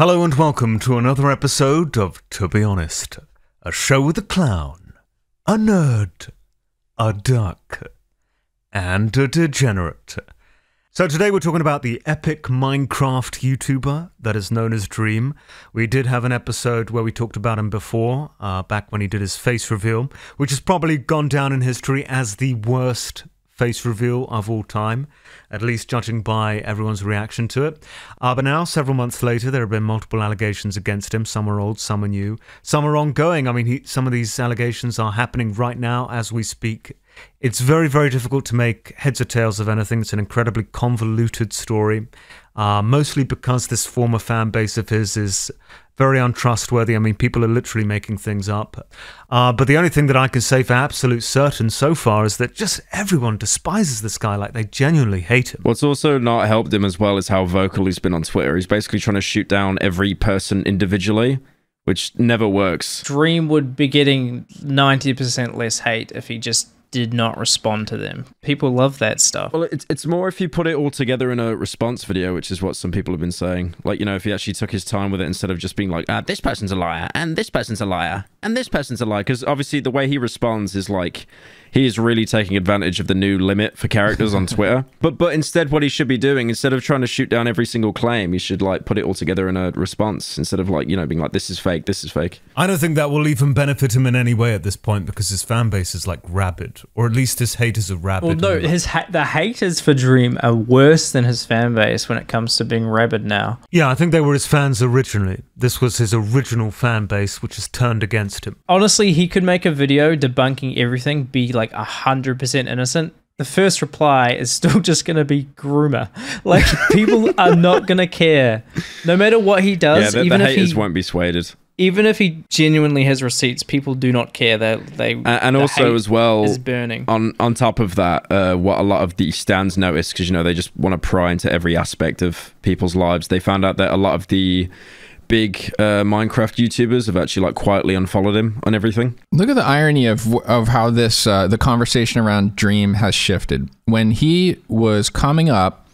Hello and welcome to another episode of To Be Honest, a show with a clown, a nerd, a duck, and a degenerate. So today we're talking about the epic Minecraft YouTuber that is known as Dream. We did have an episode where we talked about him before, uh, back when he did his face reveal, which has probably gone down in history as the worst face reveal of all time, at least judging by everyone's reaction to it. Uh, but now, several months later, there have been multiple allegations against him. Some are old, some are new, some are ongoing. I mean, he, some of these allegations are happening right now as we speak. It's very, very difficult to make heads or tails of anything. It's an incredibly convoluted story, uh, mostly because this former fan base of his is very untrustworthy. I mean, people are literally making things up. Uh, but the only thing that I can say for absolute certain so far is that just everyone despises this guy. Like, they genuinely hate him. What's also not helped him as well is how vocal he's been on Twitter. He's basically trying to shoot down every person individually, which never works. Dream would be getting 90% less hate if he just did not respond to them. People love that stuff. Well, it's, it's more if you put it all together in a response video, which is what some people have been saying. Like, you know, if he actually took his time with it instead of just being like, ah, this person's a liar, and this person's a liar, and this person's a liar. Because obviously the way he responds is like, he is really taking advantage of the new limit for characters on Twitter. But but instead, what he should be doing, instead of trying to shoot down every single claim, he should like put it all together in a response instead of like you know being like this is fake, this is fake. I don't think that will even benefit him in any way at this point because his fan base is like rabid, or at least his haters are rabid. Well, no, his ha- the haters for Dream are worse than his fan base when it comes to being rabid now. Yeah, I think they were his fans originally. This was his original fan base, which has turned against him. Honestly, he could make a video debunking everything, be like a hundred percent innocent. The first reply is still just gonna be groomer. Like people are not gonna care, no matter what he does. yeah, the, even the if haters he, won't be swayed. even if he genuinely has receipts, people do not care. They they And, and also as well, is burning. on on top of that, uh, what a lot of the stands noticed because you know they just want to pry into every aspect of people's lives. They found out that a lot of the big uh, Minecraft YouTubers have actually like quietly unfollowed him on everything. Look at the irony of of how this uh, the conversation around Dream has shifted. When he was coming up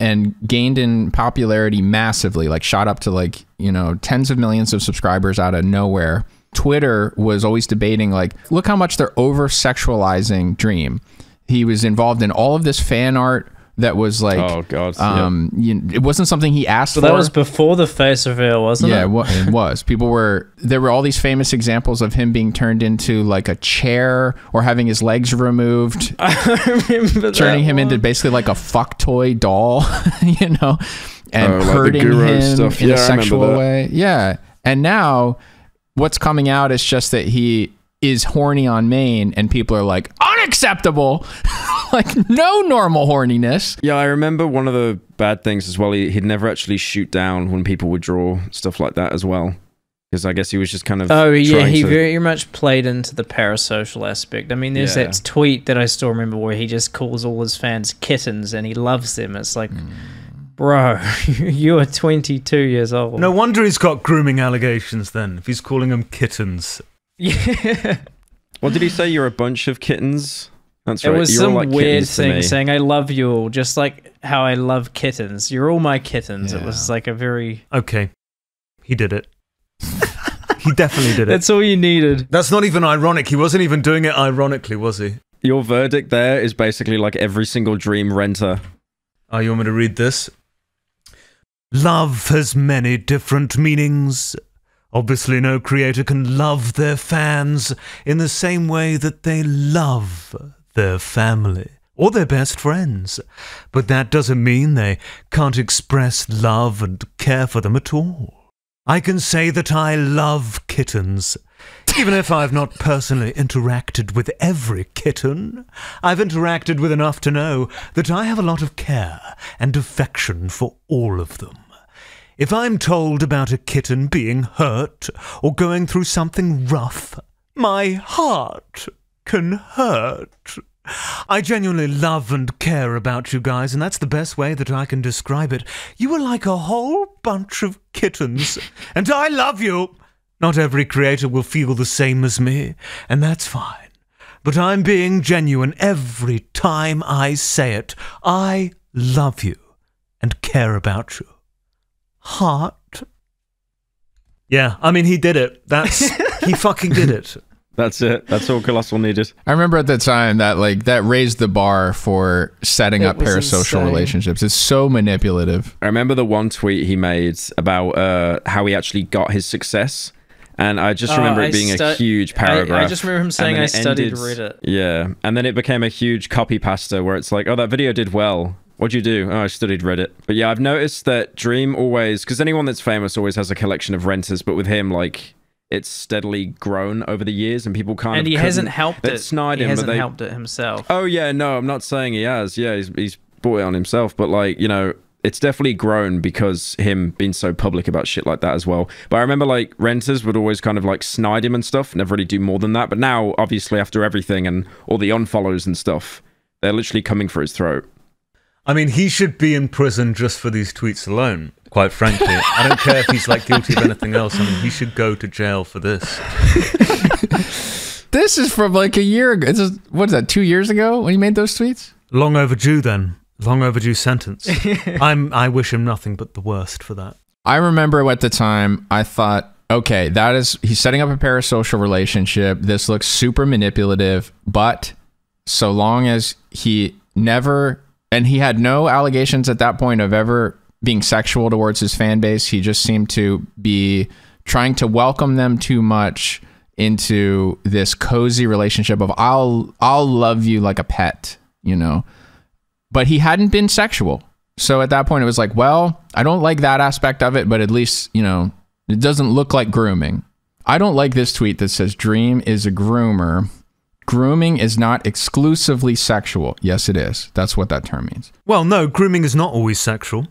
and gained in popularity massively, like shot up to like you know tens of millions of subscribers out of nowhere. Twitter was always debating like, look how much they're over sexualizing Dream. He was involved in all of this fan art that was like, Oh, God, yeah. um, you, it wasn't something he asked So for. that was before the face reveal, wasn't Yeah, it? yeah wa- it was. People were there were all these famous examples of him being turned into like a chair or having his legs removed, I remember that turning him into basically like a fuck toy doll, you know, and Oh, like hurting Guru him stuff. in Yeah, a I remember sexual way. Yeah. And now what's coming out is just that he is horny on main and people are like unacceptable. like no normal horniness. Yeah, I remember one of the bad things as well. He, he'd never actually shoot down when people would draw stuff like that as well, because I guess he was just kind of. Oh yeah, he to- very much played into the parasocial aspect. I mean, there's Yeah. that tweet that I still remember where he just calls all his fans kittens and he loves them. It's like, Hmm. bro, you are 22 years old. No wonder he's got grooming allegations then, if he's calling them kittens. Yeah, What did he say? You're a bunch of kittens. That's it right. was You're some like weird thing saying I love you all, just like how I love kittens. You're all my kittens. It was like a very. Okay, he did it. he definitely did it. That's all you needed. That's not even ironic. He wasn't even doing it ironically, was he? Your verdict there is basically like every single dream renter. Oh, you want me to read this? Love has many different meanings. Obviously, no creator can love their fans in the same way that they love their family or their best friends. But that doesn't mean they can't express love and care for them at all. I can say that I love kittens. Even if I've not personally interacted with every kitten, I've interacted with enough to know that I have a lot of care and affection for all of them. If I'm told about a kitten being hurt or going through something rough, my heart can hurt. I genuinely love and care about you guys, and that's the best way that I can describe it. You are like a whole bunch of kittens, and I love you. Not every creator will feel the same as me, and that's fine. But I'm being genuine every time I say it. I love you and care about you. Heart Yeah, I mean, he did it. That's he fucking did it. That's it. That's all Colossal needed. I remember at the time that like that raised the bar for setting It up parasocial insane. relationships. It's so manipulative. I remember the one tweet he made about uh, how he actually got his success. And I just Oh, remember I it being stu- a huge I- I just remember him saying, "I it studied Reddit." Yeah. And then it became a huge copy pasta where it's like, oh, that video did well. What'd you do? Oh, I studied Reddit. But yeah, I've noticed that Dream always, because anyone that's famous always has a collection of renters, but with him, like, it's steadily grown over the years and people kind and of. he hasn't helped it. snide he him, but hasn't they- helped it himself. Oh yeah, no, I'm not saying he has. Yeah, he's he's brought it on himself, but like you know, it's definitely grown because him being so public about shit like that as well. But I remember like renters would always kind of like snide him and stuff, never really do more than that. But now, obviously, after everything and all the unfollows and stuff, they're literally coming for his throat. I mean, he should be in prison just for these tweets alone. Quite frankly, I don't care if he's like guilty of anything else. I mean, he should go to jail for this. This is from like a year ago. This is what is that? Two years ago when he made those tweets. Long overdue, then. Long overdue sentence. I'm. I wish him nothing but the worst for that. I remember at the time I thought, okay, that is he's setting up a parasocial relationship. This looks super manipulative, but so long as he never and he had no allegations at that point of ever being sexual towards his fan base, he just seemed to be trying to welcome them too much into this cozy relationship of I'll I'll love you like a pet, you know. But he hadn't been sexual. So at that point, it was like, well, I don't like that aspect of it, but at least, you know, it doesn't look like grooming. I don't like this tweet that says Dream is a groomer. Grooming is not exclusively sexual. Yes, it is. That's what that term means. Well, no, grooming is not always sexual.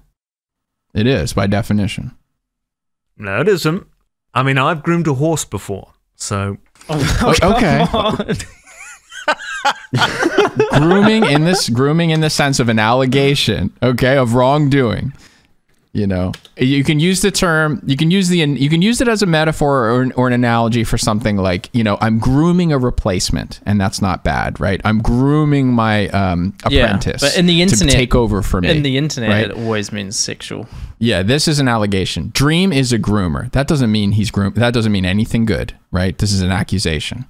It is by definition. No, it isn't. I mean, I've groomed a horse before, so oh, O- okay. grooming in this grooming in the sense of an allegation, okay, of wrongdoing. You know, you can use the term, you can use the, you can use it as a metaphor or an, or an analogy for something like, you know, I'm grooming a replacement, and that's not bad, right? I'm grooming my um, Yeah, apprentice, but in the internet- to take over for me. In the internet, right? it always means sexual. Yeah, this is an allegation. Dream is a groomer. That doesn't mean he's groom. That doesn't mean anything good, right? This is an accusation.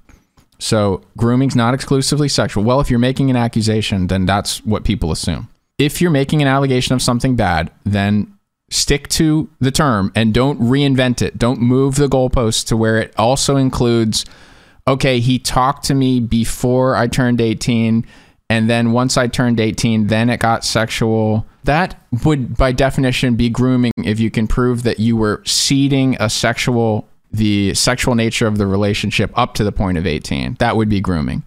So grooming's not exclusively sexual. Well, if you're making an accusation, then that's what people assume. If you're making an allegation of something bad, then stick to the term and don't reinvent it. Don't move the goalposts to where it also includes okay, he talked to me before I turned 18 and then once I turned 18, then it got sexual. That would by definition be grooming if you can prove that you were seeding a sexual the sexual nature of the relationship up to the point of 18. That would be grooming.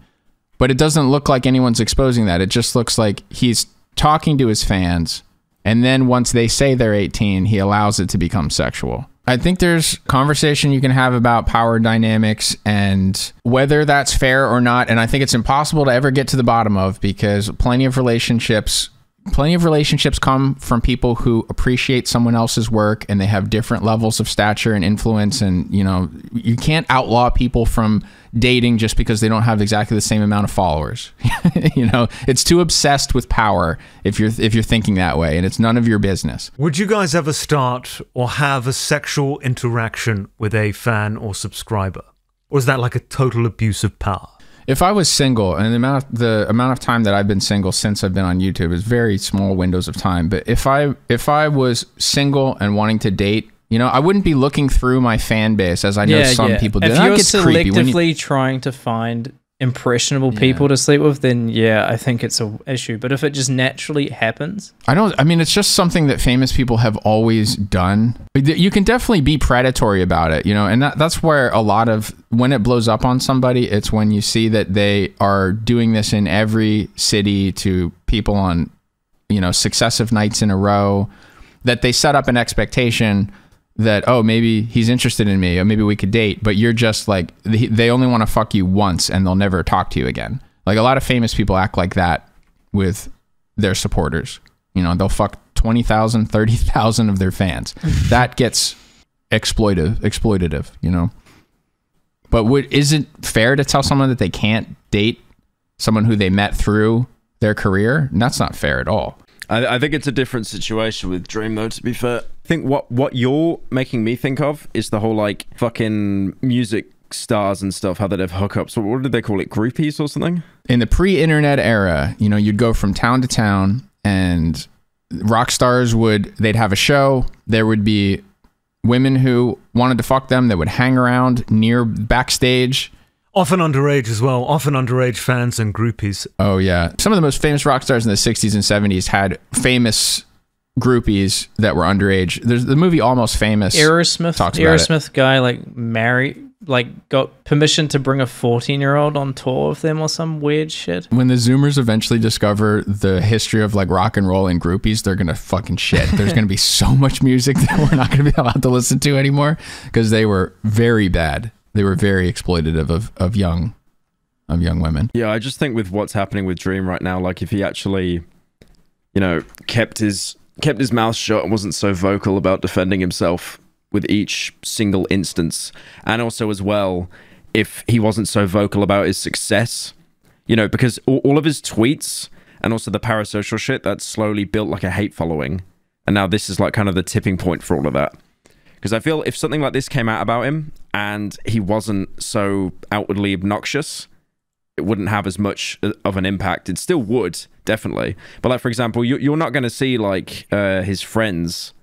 But it doesn't look like anyone's exposing that. It just looks like he's talking to his fans and then once they say they're 18, he allows it to become sexual. I think there's conversation you can have about power dynamics and whether that's fair or not. And I think it's impossible to ever get to the bottom of because plenty of relationships plenty of relationships come from people who appreciate someone else's work and they have different levels of stature and influence and you know you can't outlaw people from dating just because they don't have exactly the same amount of followers you know it's too obsessed with power if you're if you're thinking that way and it's none of your business Would you guys ever start or have a sexual interaction with a fan or subscriber? Or is that like a total abuse of power? If I was single, and the amount of, the amount of time that I've been single since I've been on YouTube is very small windows of time. But if I if I was single and wanting to date, you know, I wouldn't be looking through my fan base as I know some people do. If That you're creepy you- selectively trying to find impressionable people to sleep with, then yeah, I think it's a issue. But if it just naturally happens, I don't. I mean, it's just something that famous people have always done. You can definitely be predatory about it, you know, and that, that's where a lot of when it blows up on somebody, it's when you see that they are doing this in every city to people on, you know, successive nights in a row, that they set up an expectation that oh maybe he's interested in me or maybe we could date but you're just like they only want to fuck you once and they'll never talk to you again. Like a lot of famous people act like that with their supporters. You know they'll fuck 20,000 30,000 of their fans. That gets exploitive exploitative you know? But would is it fair to tell someone that they can't date someone who they met through their career? That's not fair at all I, I think it's a different situation with Dream, though. To be fair, I think what what you're making me think of is the whole like fucking music stars and stuff. How they have hookups. What, what did they call it? Groupies or something? in the pre-internet era, you know, you'd go from town to town and rock stars would they'd have a show. There would be women who wanted to fuck them that would hang around near backstage. Often underage as well. Often underage fans and groupies. Oh yeah. Some of the most famous rock stars in the 60s and 70s had famous groupies that were underage. There's the movie Almost Famous. Aerosmith, talks about it. Aerosmith guy like married, like got permission to bring a 14 year old on tour with them or some weird shit. when the Zoomers eventually discover the history of like rock and roll and groupies, they're gonna fucking shit. There's gonna be so much music that we're not gonna be allowed to listen to anymore because they were very bad. They were very exploitative of, of young of young women. Yeah, I just think with what's happening with Dream right now, like if he actually, you know, kept his kept his mouth shut and wasn't so vocal about defending himself with each single instance, and also as well, if he wasn't so vocal about his success, you know, because all, all of his tweets and also the parasocial shit that slowly built like a hate following, and now this is like kind of the tipping point for all of that. Because I feel if something like this came out about him and he wasn't so outwardly obnoxious, it wouldn't have as much of an impact. It still would, definitely. But like for example, you, you're not going to see like uh, his friends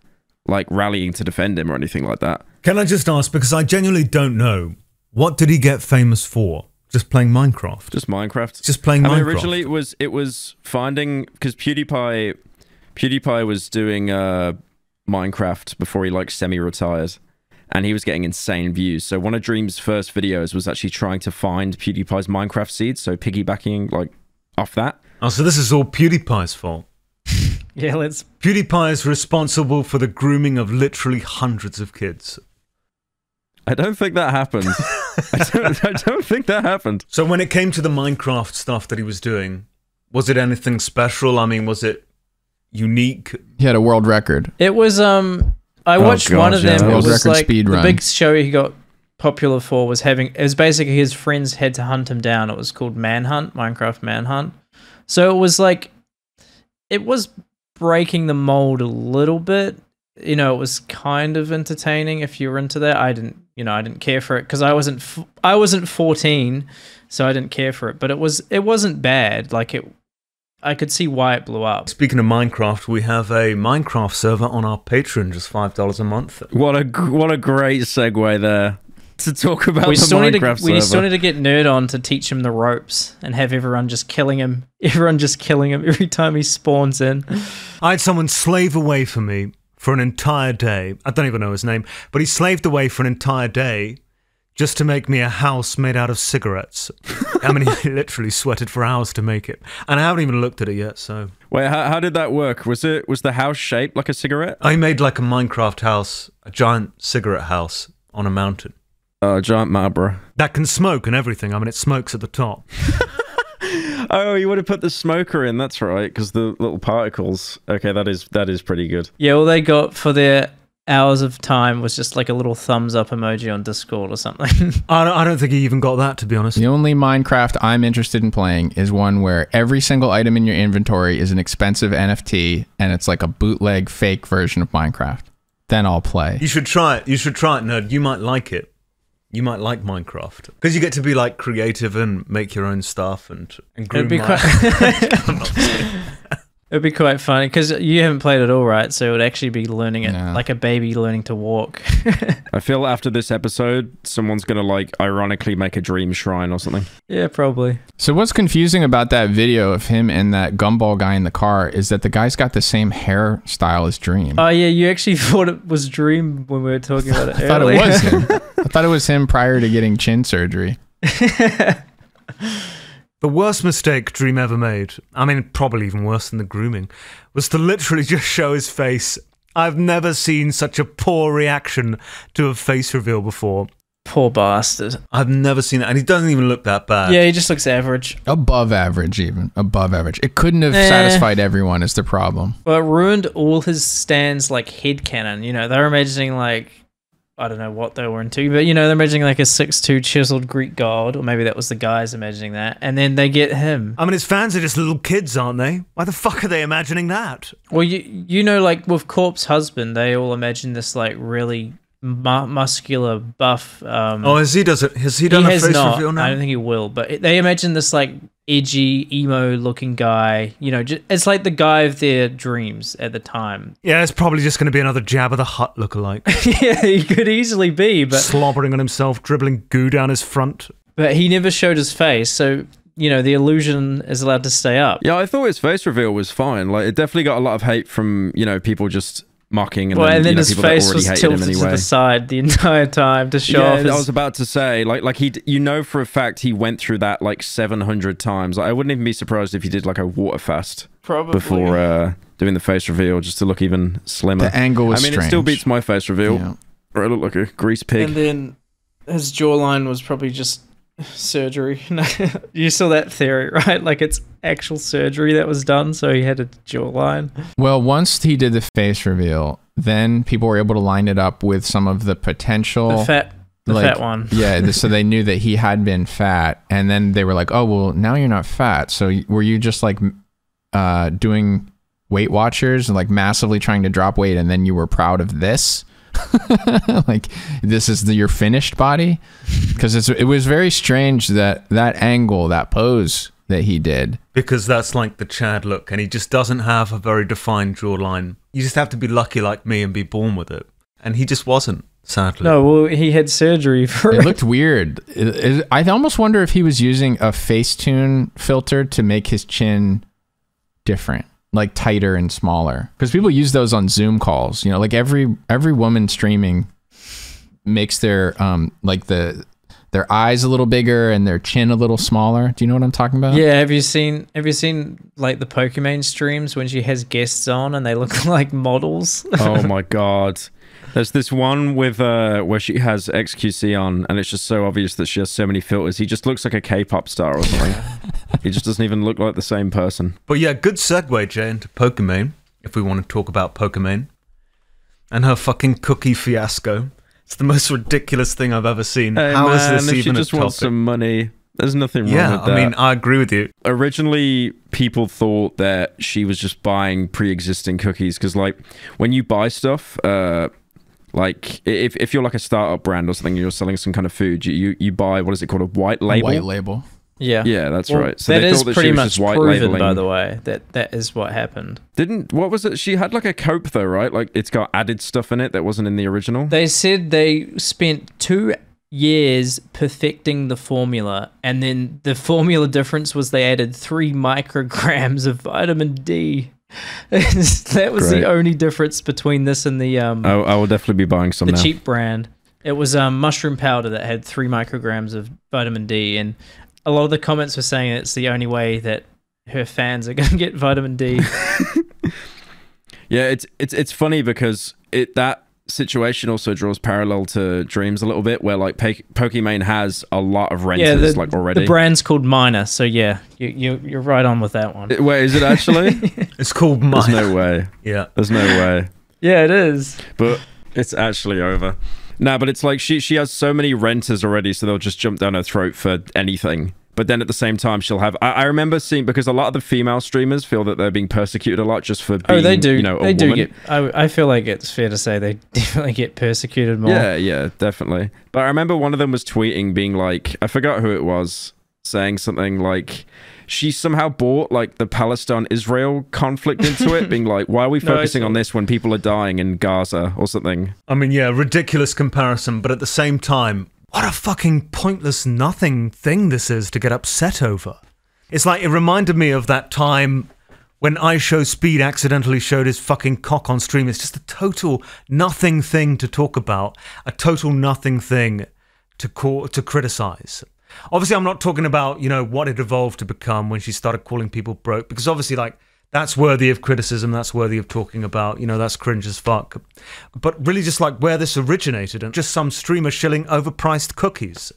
like rallying to defend him or anything like that. Can I just ask, because I genuinely don't know, what did he get famous for? Just playing Minecraft? Just Minecraft. Just playing I Minecraft? mean, originally it was it was finding because PewDiePie PewDiePie was doing uh, Minecraft before he like semi-retired, and he was getting insane views. So one of Dream's first videos was actually trying to find PewDiePie's Minecraft seeds, so piggybacking like off that. Oh, so this is all PewDiePie's fault. Yeah, let's. PewDiePie is responsible for the grooming of literally hundreds of kids. I don't think that happened. I, don't, I don't think that happened. So when it came to the Minecraft stuff that he was doing, was it anything special? I mean, was it unique? He had a world record. It was um. I Oh, watched God, one of yeah, them. that It was was record like speed the run. big show he got popular for was having. It was basically his friends had to hunt him down. It was called Manhunt, Minecraft Manhunt. So it was like, it was breaking the mold a little bit. You know, it was kind of entertaining if you were into that. I didn't, you know, I didn't care for it because I wasn't, f- I wasn't fourteen, so I didn't care for it. But it was, it wasn't bad. Like it, I could see why it blew up. Speaking of Minecraft, we have a Minecraft server on our Patreon, just five dollars a month. What a what a great segue there to talk about we the still need Minecraft to we server. still need to get nerd on to teach him the ropes and have everyone just killing him everyone just killing him every time he spawns in I had someone slave away for me for an entire day. I don't even know his name, but he slaved away for an entire day just to make me a house made out of cigarettes. I mean, he literally sweated for hours to make it, and I haven't even looked at it yet. So Wait, how, how did that work? Was it was the house shaped like a cigarette? I made like a Minecraft house, a giant cigarette house on a mountain Oh, giant Marlboro. that can smoke and everything. I mean, it smokes at the top. Oh, you would have put the smoker in. That's right, because the little particles. Okay, that is that is pretty good. yeah all they got for their hours of time was just like a little thumbs up emoji on discord or something I don't, I don't think he even got that, to be honest. The only Minecraft I'm interested in playing is one where every single item in your inventory is an expensive NFT and it's like a bootleg fake version of Minecraft. Then I'll play. You should try it. You should try it, nerd. You might like it. You might like Minecraft because you get to be like creative and make your own stuff and and groom it'd be my- quite it'd be quite funny because you haven't played it all right so it would actually be learning it Yeah. like a baby learning to walk I feel after this episode, someone's gonna like ironically make a dream shrine or something. yeah probably So what's confusing about that video of him and that gumball guy in the car is that the guy's got the same hairstyle as Dream. oh yeah you actually thought it was dream when we were talking about it I thought it was him. I thought it was him prior to getting chin surgery. The worst mistake Dream ever made, I mean, probably even worse than the grooming, was to literally just show his face. I've never seen such a poor reaction to a face reveal before. poor bastard I've never seen that, and he doesn't even look that bad. yeah he just looks average Above average, even. Above average. It couldn't have Eh. satisfied everyone, is the problem. Well, it ruined all his stands like head canon. You know, they were imagining like, I don't know what they were into, but you know, they're imagining like a six-two chiseled Greek god, or maybe that was the guys imagining that, and then they get him. I mean, his fans are just little kids, aren't they? Why the fuck are they imagining that? Well, you you know, like with Corpse Husband, they all imagine this like really mu- muscular, buff. Um, Oh, has he does it? Has he he done a has face not. reveal now? I don't think he will, but they imagine this like edgy, emo-looking guy. You know, ju- it's like the guy of their dreams at the time. yeah, it's probably just going to be another Jabba the Hutt lookalike, yeah, he could easily be, but slobbering on himself, dribbling goo down his front. but he never showed his face, so you know the illusion is allowed to stay up. Yeah, I thought his face reveal was fine. Like, it definitely got a lot of hate from you know people just mocking and well, then, and then you know, his people that face already was hated him tilted to the side the entire time to show yeah, off his. I was about to say, like, like he, you know, for a fact he went through that like seven hundred times. Like, I wouldn't even be surprised if he did like a water fast probably before uh, doing the face reveal, just to look even slimmer. The angle was. I mean, strange. it still beats my face reveal. Yeah. Or I look like a grease pig. And then his jawline was probably just surgery. you saw that theory, right? Like it's actual surgery that was done, so he had a jawline. Well, once he did the face reveal, then people were able to line it up with some of the potential. The fat, the like- fat one. yeah, so they knew that he had been fat, and then they were like, "Oh, well, now you're not fat." So were you just like uh, doing Weight Watchers and like massively trying to drop weight, and then you were proud of this? like this is the, your finished body? Because it was very strange that that angle, that pose that he did. Because that's like the Chad look, and he just doesn't have a very defined jawline. You just have to be lucky like me and be born with it. And he just wasn't, sadly. No, well, he had surgery for It it. looked weird. It- it- I almost wonder if he was using a Facetune filter to make his chin different, like tighter and smaller. Because people use those on Zoom calls. You know, like every every woman streaming makes their um like the their eyes a little bigger and their chin a little smaller. Do you know what I'm talking about? Yeah, have you seen have you seen like the Pokimane streams when she has guests on and they look like models? oh my god. There's this one with uh where she has XQC on, and it's just so obvious that she has so many filters. He just looks like a K-pop star or something. he just doesn't even look like the same person. But yeah, good segue, Jay, into Pokimane, if we want to talk about Pokimane. And her fucking cookie fiasco. It's the most ridiculous thing I've ever seen. Hey, How is man, this if even she a just topic? wants some money, there's nothing wrong yeah, with that. Yeah, I mean, I agree with you. originally people thought that she was just buying pre-existing cookies because like when you buy stuff uh like if, if you're like a startup brand or something you're selling some kind of food you you, you buy what is it called a white label White label. yeah. yeah that's Well, right so that they is that pretty much white proven, labeling by the way. That that is what happened. didn't what was it she had like a cope though right like it's got added stuff in it that wasn't in the original They said they spent two years perfecting the formula, and then the formula difference was they added three micrograms of vitamin D. that was Great. the only difference between this and the um I, I will definitely be buying some the now cheap brand. It was um, mushroom powder that had three micrograms of vitamin D, and a lot of the comments were saying it's the only way that her fans are going to get vitamin D. Yeah, it's it's it's funny because it that situation also draws parallel to Dreams a little bit, where like po- Pokimane has a lot of renters yeah, the, like already. the brand's called Myna, so yeah, you, you you're right on with that one. Uh, wait, is it actually? It's called There's no way. Yeah. There's no way. Yeah, it is. But it's actually over. Nah, but it's like she she has so many renters already, so they'll just jump down her throat for anything. But then at the same time, she'll have. I, I remember seeing because a lot of the female streamers feel that they're being persecuted a lot just for being. oh, they do. You know, a they do woman. get. I, I feel like it's fair to say they definitely get persecuted more. Yeah, yeah, definitely. But I remember one of them was tweeting, being like, I forgot who it was, saying something like, she somehow brought like the Palestine Israel conflict into it, being like, why are we focusing saw on this when people are dying in Gaza or something? I mean, yeah, ridiculous comparison, but at the same time, what a fucking pointless nothing thing this is to get upset over. It's like it reminded me of that time when IShowSpeed accidentally showed his fucking cock on stream. It's just a total nothing thing to talk about, a total nothing thing to call to criticize. Obviously, I'm not talking about you know what it evolved to become when she started calling people broke, because obviously, like that's worthy of criticism. That's worthy of talking about. You know, that's cringe as fuck. But really, just like where this originated, and just some streamer shilling overpriced cookies.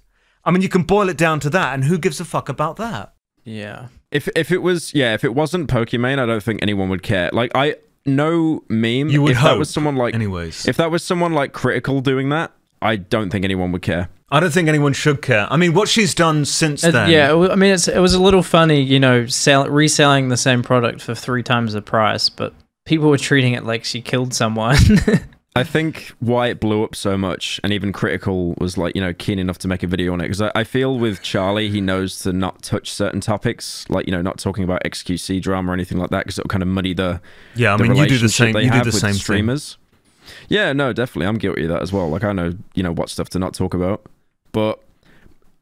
I mean, you can boil it down to that, and who gives a fuck about that? Yeah. If if it was yeah, if it wasn't Pokimane, I don't think anyone would care. Like I no meme. You would if hope. that was someone like Anyways, if that was someone like critical doing that, I don't think anyone would care. I don't think anyone should care. I mean, what she's done since It- then. yeah, I mean, it's, it was a little funny, you know, sell, reselling the same product for three times the price, but people were treating it like she killed someone. I think why it blew up so much, and even critical was like you know keen enough to make a video on it because I, I feel with Charlie he knows to not touch certain topics, like you know not talking about XQC drama or anything like that because it'll kind of muddy the yeah. I the mean, you do the same. they You do the with same thing. Streamers. Yeah, no, definitely. I'm guilty of that as well. Like I know, you know, what stuff to not talk about. But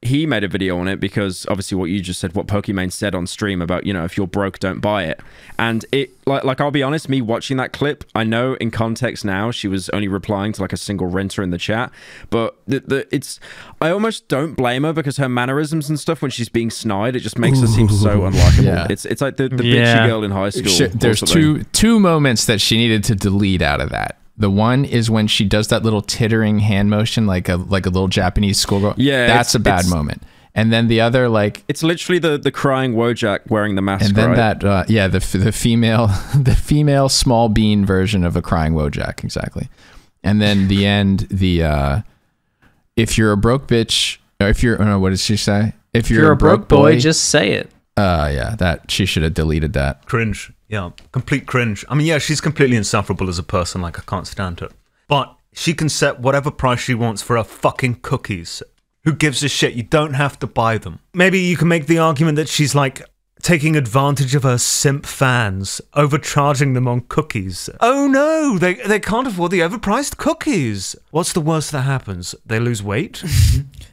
he made a video on it because obviously what you just said, what Pokimane said on stream about, you know, if you're broke, don't buy it. And it like like I'll be honest, me watching that clip, I know in context now she was only replying to like a single renter in the chat. But the, the it's I almost don't blame her because her mannerisms and stuff when she's being snide, it just makes her seem so unlikable. Yeah. It's it's like the, the Yeah. bitchy girl in high school. Sh- there's two two moments that she needed to delete out of that. The one is when she does that little tittering hand motion, like a like a little Japanese schoolgirl. Yeah, that's a bad moment. And then the other, like, It's literally the the crying Wojak wearing the mask. and then right? that, uh, yeah, the the female the female small bean version of a crying Wojak, exactly. And then the end, the uh, if you're a broke bitch, or if you're, oh no, what did she say? If if you're a broke boy, just say it. Uh, yeah, that she should have deleted that. Cringe. Yeah, complete cringe. I mean, yeah, she's completely insufferable as a person. Like, I can't stand her. But she can set whatever price she wants for her fucking cookies. Who gives a shit? You don't have to buy them. Maybe you can make the argument that she's like taking advantage of her simp fans, overcharging them on cookies. Oh no, they they can't afford the overpriced cookies. What's the worst that happens? They lose weight?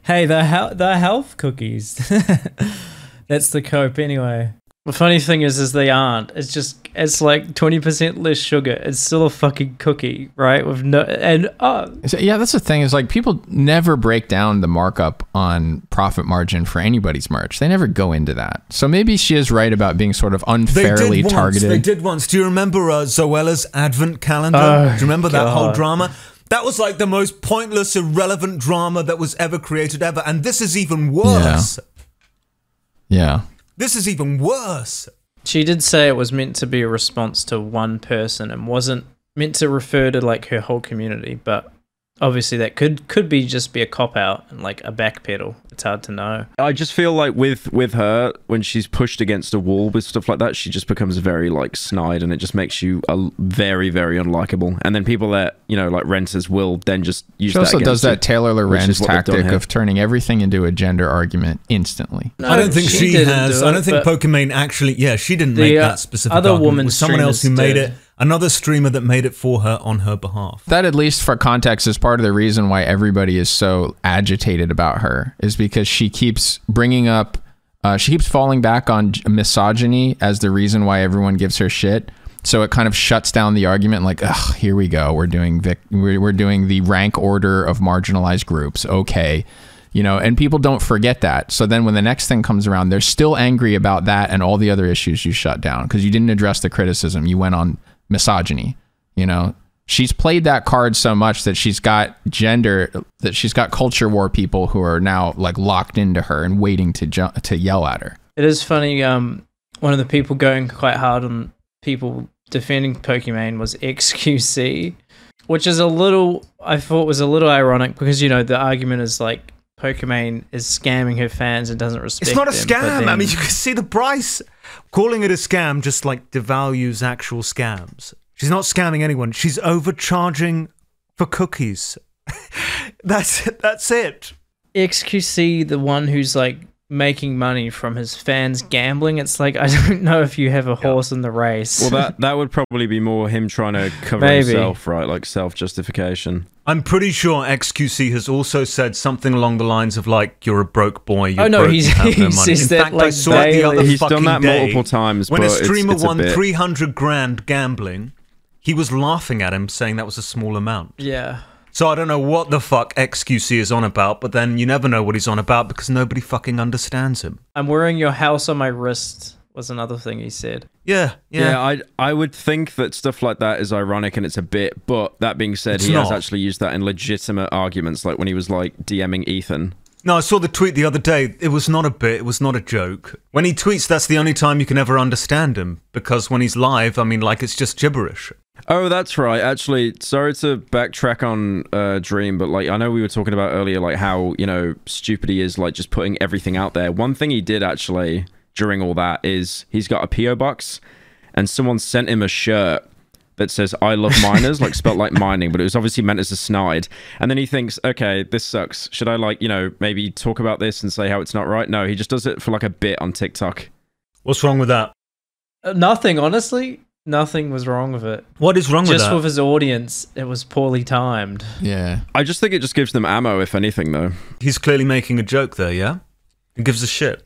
Hey, the hel- the health cookies. That's the cope anyway. The funny thing is, is they aren't. It's just it's like twenty percent less sugar. It's still a fucking cookie, right? With no and oh, So, yeah, that's the thing is like people never break down the markup on profit margin for anybody's merch. They never go into that. So maybe she is right about being sort of unfairly once. targeted. They did once. Do you remember uh, Zoella's advent calendar? Oh, Do you remember that whole drama? That was like the most pointless, irrelevant drama that was ever created ever. And this is even worse. yeah. This is even worse. she did say it was meant to be a response to one person and wasn't meant to refer to like her whole community. But obviously, that could could be just be a cop out and like a backpedal. It's hard to know. I just feel like with with her when she's pushed against a wall with stuff like that, she just becomes very like snide, and it just makes you a very very unlikable. And then people that you know like renters will then just use. She also that does against that Taylor which Lorenz is what they've done tactic of turning everything into a gender argument instantly. I don't think she, didn't has. do I don't think but- Pokimane actually. Yeah, she didn't The, make uh, that specific other argument. woman It was someone else who streamers made did. it. Another streamer that made it for her on her behalf. That at least for context is part of the reason why everybody is so agitated about her is because she keeps bringing up uh, she keeps falling back on misogyny as the reason why everyone gives her shit. So it kind of shuts down the argument like, ugh, here we go. We're doing vic- we're, we're doing the rank order of marginalized groups. Okay. You know, and people don't forget that. So then when the next thing comes around, they're still angry about that and all the other issues you shut down because you didn't address the criticism. You went on misogyny, you know? She's played that card so much that she's got gender, that she's got culture war people who are now like locked into her and waiting to ju- to yell at her. It is funny. Um, one of the people going quite hard on people defending Pokimane was XQC, which is a little. I thought was a little ironic because you know the argument is like Pokimane is scamming her fans and doesn't respect. It's not a them, scam. I mean, you can see the price. Calling it a scam just like devalues actual scams. She's not scamming anyone. She's overcharging for cookies. that's it. That's it. XQC, the one who's like making money from his fans gambling. It's like I don't know if you have a horse in the race. Well, that that would probably be more him trying to cover Maybe. himself, right? Like self justification. I'm pretty sure XQC has also said something along the lines of like, "You're a broke boy. You're Oh, no, broke, he's- you have he no money." says In that, fact, I like, saw it the other daily. He's done that day. multiple times, When a but it's- streamer it's a won bit- 300 grand gambling, he was laughing at him, saying that was a small amount. yeah. So I don't know what the fuck XQC is on about, but then you never know what he's on about because nobody fucking understands him. I'm wearing your house on my wrist was another thing he said. Yeah, Yeah, yeah. I I would think that stuff like that is ironic and it's a bit, but that being said, It's he has actually used that in legitimate arguments, like when he was like DMing Ethan. No, I saw the tweet the other day. It was not a bit. It was not a joke. When he tweets, that's the only time you can ever understand him because when he's live, I mean, like it's just gibberish. Oh, that's right. Actually, sorry to backtrack on uh, Dream, but like I know we were talking about earlier, like how you know stupid he is, like just putting everything out there. One thing he did actually during all that is he's got a PO box, and someone sent him a shirt that says "I love miners," like spelt like mining, but it was obviously meant as a snide. And then he thinks, okay, this sucks. Should I like you know maybe talk about this and say how it's not right? No, he just does it for like a bit on TikTok. What's wrong with that? Uh, Nothing, honestly. Nothing was wrong with it. What is wrong with it? Just that? with his audience, it was poorly timed. Yeah. I just think it just gives them ammo, if anything, though. He's clearly making a joke there, yeah? He gives a shit.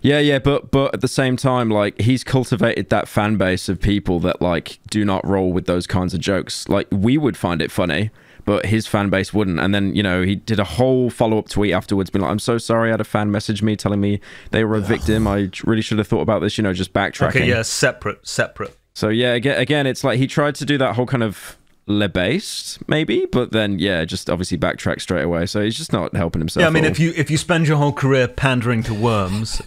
Yeah, yeah, but but at the same time, like he's cultivated that fan base of people that like do not roll with those kinds of jokes. Like we would find it funny, but his fan base wouldn't. And then you know he did a whole follow up tweet afterwards, being like, "I'm so sorry." I had a fan message me telling me they were a victim. I really should have thought about this. You know, just backtracking. Okay, yeah, separate, separate. So yeah, again, again, it's like he tried to do that whole kind of le based maybe, but then yeah, just obviously backtrack straight away. So he's just not helping himself. Yeah, I mean, at if you if you spend your whole career pandering to worms,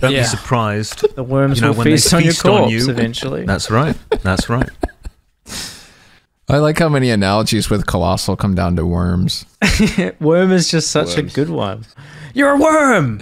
don't Yeah. be surprised. The worms You know, will when they feast on your feast on you- eventually. That's right. That's right. I like how many analogies with colossal come down to worms. Worm is just such Worms. a good one. You're a worm.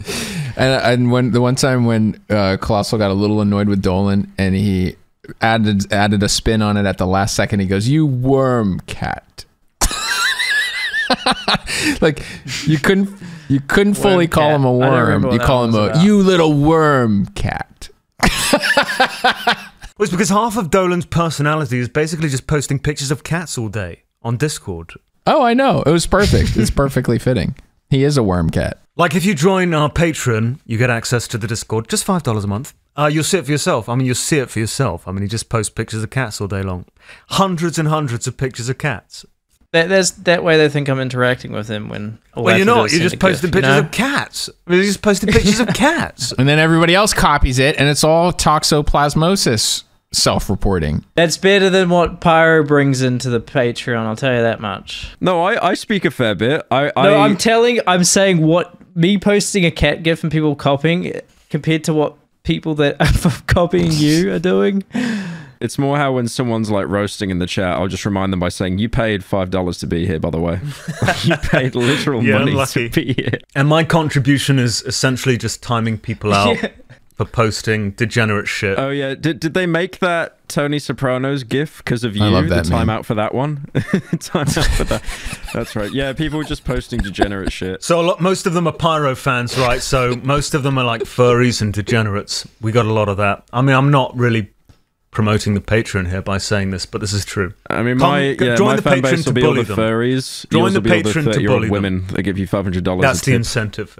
And and when the one time when uh, Colossal got a little annoyed with Dolan and he added added a spin on it at the last second, he goes, "You worm cat." like you couldn't you couldn't fully call him a worm. You call him a about. you little worm cat. Well, it's because half of Dolan's personality is basically just posting pictures of cats all day on Discord. Oh, I know. It was perfect. it's perfectly fitting. He is a worm cat. Like if you join our Patreon, you get access to the Discord, just five dollars a month. Uh, you'll see it for yourself. I mean, you'll see it for yourself. I mean, he just posts pictures of cats all day long, hundreds and hundreds of pictures of cats. That, that's that way they think I'm interacting with them when. all well, you're to not. You're just a GIF, posting you pictures know? of cats. You're just posting pictures of cats. And then everybody else copies it, and it's all toxoplasmosis self-reporting. That's better than what Pyro brings into the Patreon. I'll tell you that much. no, I I speak a fair bit. I I No, I'm telling. I'm saying what me posting a cat gif and people copying compared to what people that are copying you are doing. It's more how when someone's like roasting in the chat, I'll just remind them by saying, "You paid five dollars to be here." By the way, you paid literal Yeah, money lucky. to be here. And my contribution is essentially just timing people out for posting degenerate shit. Oh yeah, did did they make that Tony Soprano's gif because of you? I love that the meme. timeout for that one. timeout for that. That's right. Yeah, people were just posting degenerate shit. So a lot, most of them are pyro fans, right? So most of them are like furries and degenerates. We got a lot of that. I mean, I'm not really promoting the Patreon here by saying this, but this is true. I mean, Come, my go- yeah, join my the fan Patreon base to will be all bully the them. furries. Join Yours the will be all Patreon to the thirty-year-old them. women that give you five hundred dollars. That's the incentive.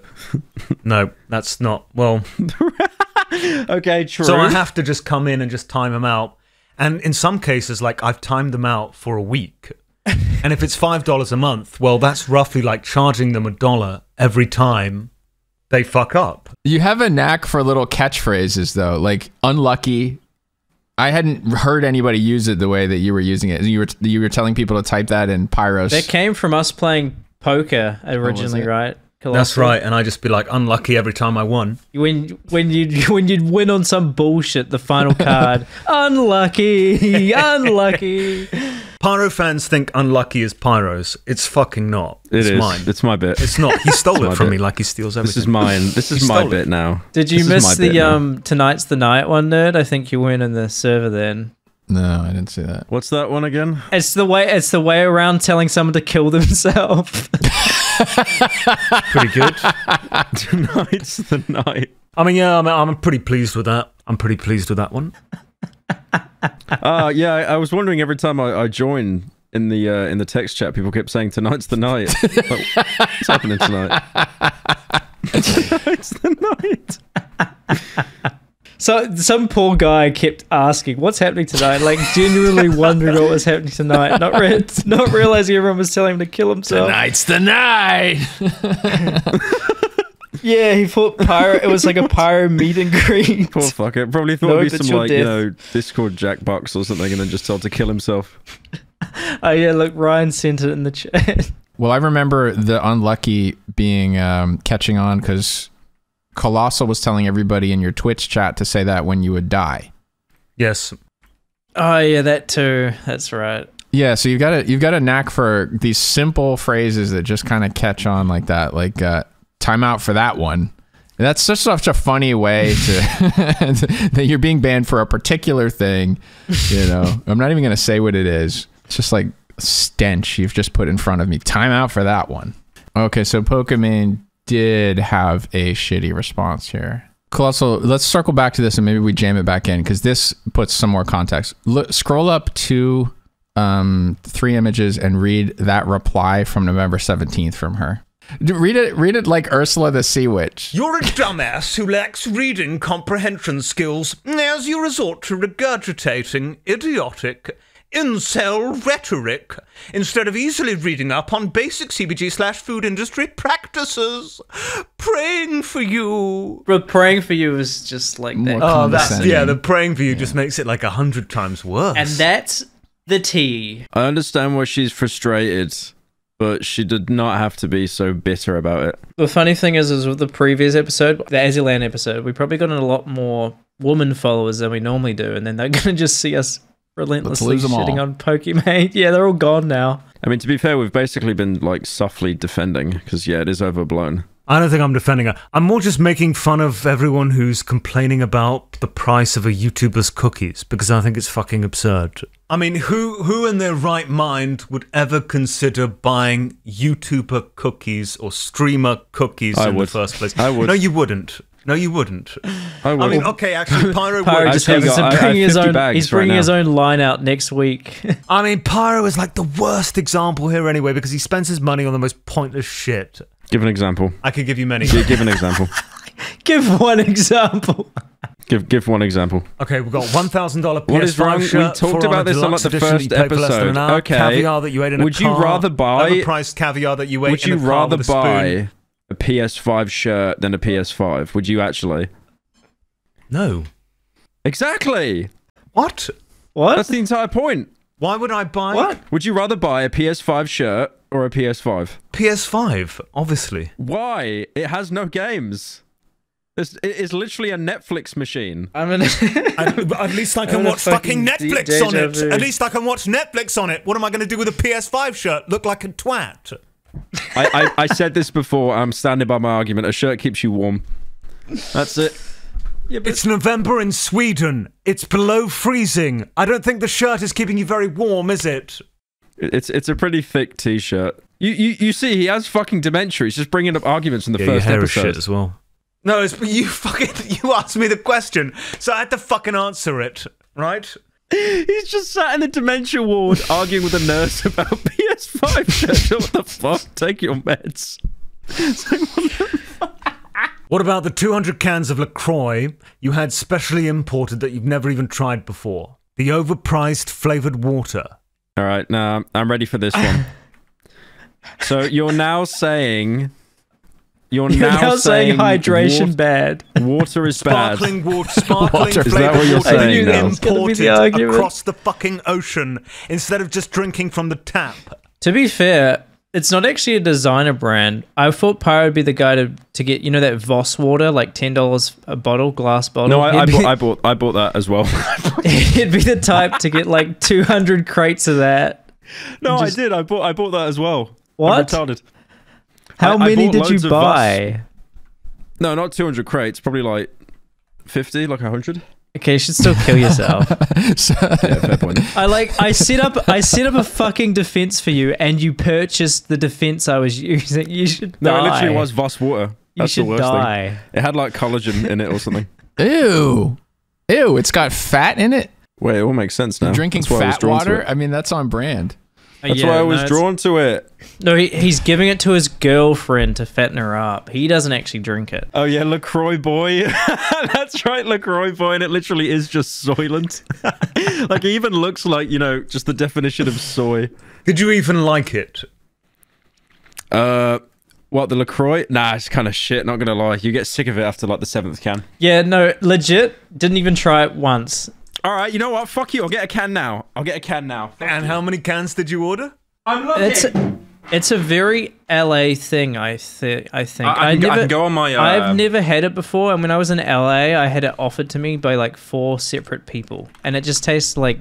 no, that's not. Well, okay, true. so I have to just come in and just time them out. And in some cases, like I've timed them out for a week. and if it's five dollars a month, well, that's roughly like charging them a dollar every time they fuck up. You have a knack for little catchphrases, though, like unlucky. I hadn't heard anybody use it the way that you were using it. You were you were telling people to type that in Pyros. That came from us playing poker originally, it? Right? That's right. And I just be like unlucky every time I won. When when you when you'd win on some bullshit, the final card, unlucky, unlucky. Pyro fans think unlucky is pyros. It's fucking not. It it's is. mine. It's my bit. It's not. He stole it from bit. me like he steals everything. This is mine. This is my bit it. now. Did you This miss the bit now. um tonight's the night one, nerd? I think you weren't in the server then. no, I didn't see that. What's that one again? It's the way it's the way around telling someone to kill themselves. pretty good. Tonight's the night. I mean, yeah, I'm, I'm pretty pleased with that. I'm pretty pleased with that one. Uh yeah, I, I was wondering every time I, I join in the uh, in the text chat, people kept saying tonight's the night. Like, what's happening tonight? tonight's the night. So some poor guy kept asking, "What's happening tonight?" Like genuinely wondering what was happening tonight, not re- not realizing everyone was telling him to kill himself. Tonight's the night. Yeah, he thought pyro. It was like a pyro meet and greet. Poor fucker. Probably thought No, it'd be some your like, you know, Discord Jackbox or something and then just told to kill himself. Oh yeah, look, Ryan sent it in the chat. Well, I remember the unlucky being um, catching on because Colossal was telling everybody in your Twitch chat to say that when you would die. Yes. Oh yeah, that too. That's right. Yeah, so you've got a you've got a knack for these simple phrases that just kind of catch on like that, like uh, "time out for that one." And that's just such a funny way to that you're being banned for a particular thing. You know, I'm not even gonna say what it is. It's just like stench you've just put in front of me. Time out for that one. Okay, so Pokimane did have a shitty response here. Colossal, let's circle back to this and maybe we jam it back in because this puts some more context. Look, scroll up to um, three images and read that reply from November 17th from her. Read it, read it like Ursula the Sea Witch. You're a dumbass who lacks reading comprehension skills as you resort to regurgitating idiotic incel rhetoric instead of easily reading up on basic CPG slash food industry practices. Praying for you. But praying for you is just like that. More Oh, that's yeah. The praying for you just makes it like a hundred times worse. and that's the T. I understand why she's frustrated, but she did not have to be so bitter about it. The funny thing is, is with the previous episode, the Azilan episode, we probably got a lot more woman followers than we normally do, and then they're gonna just see us relentlessly shitting all. on Pokimane. Yeah, they're all gone now. I mean, to be fair, we've basically been like softly defending because yeah, it is overblown. I don't think I'm defending her. I'm more just making fun of everyone who's complaining about the price of a YouTuber's cookies because I think it's fucking absurd. I mean, who who in their right mind would ever consider buying YouTuber cookies or streamer cookies I in would. the first place? I would. No, you wouldn't. No, you wouldn't. I, I mean, okay, actually, Pyro Pyro would. just tell you happens to what, I- I bring have his own. bags He's bringing now. his own line out next week. I mean, Pyro is like the worst example here anyway because he spends his money on the most pointless shit. give an example. I could give you many. Gi- give an example. Give one example. give give one example. Okay, we've got one thousand dollar PS5 What is wrong? We talked about this on, like, the first you pay for less episode. Okay. Caviar that you ate in a Would you rather buy- overpriced caviar that you ate Would in you a car rather with a spoon? buy a PS5 shirt than a PS5? Would you actually? No. Exactly. What? What? That's the entire point. Why would I buy What? Would you rather buy a PS5 shirt or a PS5? PS5? Obviously. Why? It has no games. It's, it is literally a Netflix machine. I'm gonna. at, at least I I'm can watch fucking fucking Netflix on it. deja. At least I can watch Netflix on it. What am I going to do with a PS5 shirt? Look like a twat. I, I, I said this before. I'm standing by my argument. A shirt keeps you warm. That's it. It's November in Sweden. It's below freezing. I don't think the shirt is keeping you very warm, is it? It's it's a pretty thick t-shirt. You you, you see, he has fucking dementia. He's just bringing up arguments in the first episode. as well. No, it's you fucking you asked me the question, so I had to fucking answer it, right? He's just sat in the dementia ward arguing with a nurse about PS5. What the fuck? Take your meds. What about the 200 cans of LaCroix you had specially imported that you've never even tried before? The overpriced flavored water. All right, now I'm ready for this one. so you're now saying you're, You're now, saying, hydration water, bad. water is bad. Sparkling water, sparkling Water. Is that what you're water saying that now? you It's gonna be imported the across the fucking ocean instead of just drinking from the tap. To be fair, it's not actually a designer brand. I thought Pyro would be the guy to, to get, you know, that Voss water, like ten dollars a bottle, glass bottle. No, I, I, be, bought, I bought I bought that as well. he'd be the type to get like two hundred crates of that. no, Just- I did. I bought I bought that as well. What? I'm retarded. How I- I many bought did you buy? No, not 200 crates. Probably like 50, like 100. Okay, you should still kill yourself. So- Yeah, fair point. I like I set up I set up a fucking defense for you, and you purchased the defense I was using. You should No, die. it literally was Voss water. You That's should the worst die. thing. It had like collagen in it or something. Ew. Ew, it's got fat in it. Wait, it all makes sense now. Drinking That's why I was fat drawn to water? I mean, that's on brand. That's Yeah, why I was it's- drawn to it. No, he, he's giving it to his girlfriend to fatten her up. He doesn't actually drink it. Oh yeah, Lacroix boy. That's right, Lacroix boy, and it literally is just Soylent. like it even looks like you know just the definition of soy. Did you even like it? Uh, what the Lacroix? Nah, it's kind of shit. Not gonna lie, you get sick of it after like the seventh can. Yeah, no, legit. Didn't even try it once. All right, you know what? Fuck you. I'll get a can now. I'll get a can now. And how many cans did you order? I'm looking. It's it's a very LA thing. I think. I think. I, I, can, go- I can go on my. Uh, I've never had it before, and when I was in LA, I had it offered to me by like four separate people, and it just tastes like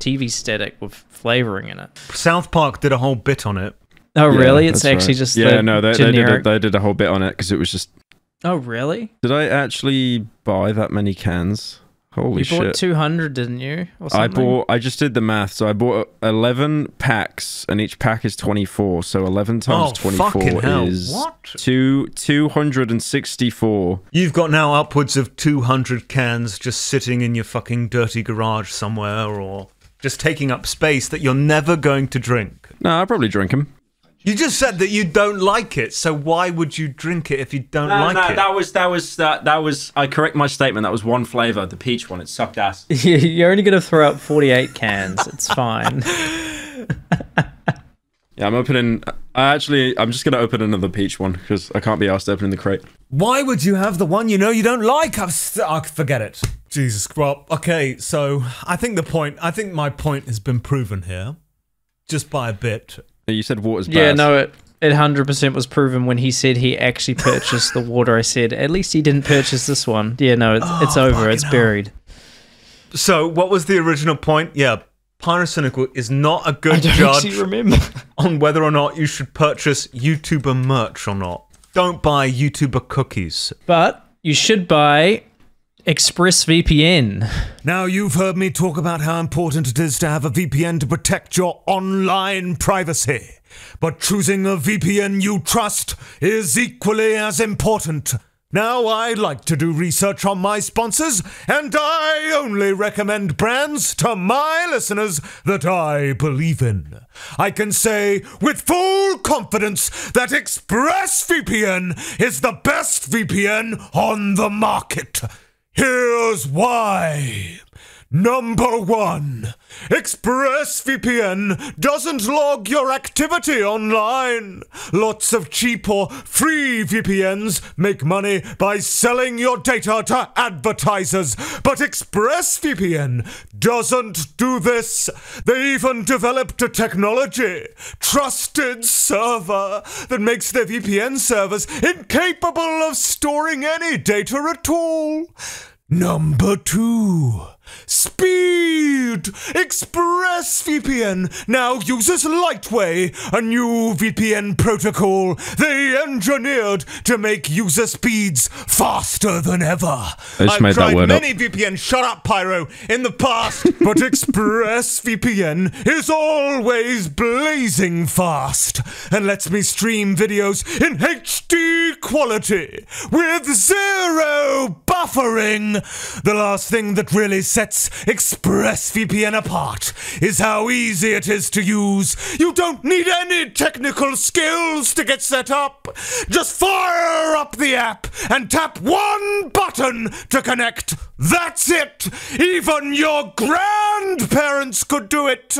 TV static with flavoring in it. South Park did a whole bit on it. Oh, Yeah, really? It's actually right. just yeah. the No, they, they did a, they did a whole bit on it because it was just. oh, really? Did I actually buy that many cans? Holy you shit! You bought 200, didn't you? Or I bought. I just did the math. So I bought eleven packs, and each pack is twenty-four. So eleven oh, times Oh, fucking twenty-four hell. is What? two two hundred and sixty-four. You've got now upwards of 200 cans just sitting in your fucking dirty garage somewhere or just taking up space that you're never going to drink. No, I'll probably drink them. You just said that you don't like it, so why would you drink it if you don't like it? No, that was that was that that was. I correct my statement. That was one flavor, the peach one. It sucked ass. You're only going to throw out 48 cans. It's fine. Yeah, I'm opening. I actually, I'm just gonna open another peach one because I can't be asked opening the crate. Why would you have the one you know you don't like? I've st- oh, forget it. Jesus. Well, okay, so I think the point, I think my point has been proven here, just by a bit. You said water's bad. yeah, no, it, it 100% was proven when he said he actually purchased the water. I said, at least he didn't purchase this one. Yeah, no, it's, it's Oh, over. fucking It's hell. buried. So, what was the original point? Yeah, Pyrocynical is not a good don't judge remember. on whether or not you should purchase YouTuber merch or not. Don't buy YouTuber cookies. But you should buy ExpressVPN. Now, you've heard me talk about how important it is to have a VPN to protect your online privacy. But choosing a VPN you trust is equally as important. Now, I like to do research on my sponsors, and I only recommend brands to my listeners that I believe in. I can say with full confidence that ExpressVPN is the best VPN on the market. Here's why. Number one, ExpressVPN doesn't log your activity online. Lots of cheap or free VPNs make money by selling your data to advertisers, but ExpressVPN doesn't do this. They even developed a technology, trusted server, that makes their VPN servers incapable of storing any data at all. Number two. Speed! ExpressVPN now uses Lightway, a new VPN protocol they engineered to make user speeds faster than ever. I just I've made that tried word up. many VPN, shut up, Pyro, in the past, but ExpressVPN is always blazing fast and lets me stream videos in HD quality with zero buffering. The last thing that really sets ExpressVPN apart is how easy it is to use. You don't need any technical skills to get set up. Just fire up the app and tap one button to connect. That's it. Even your grandparents could do it.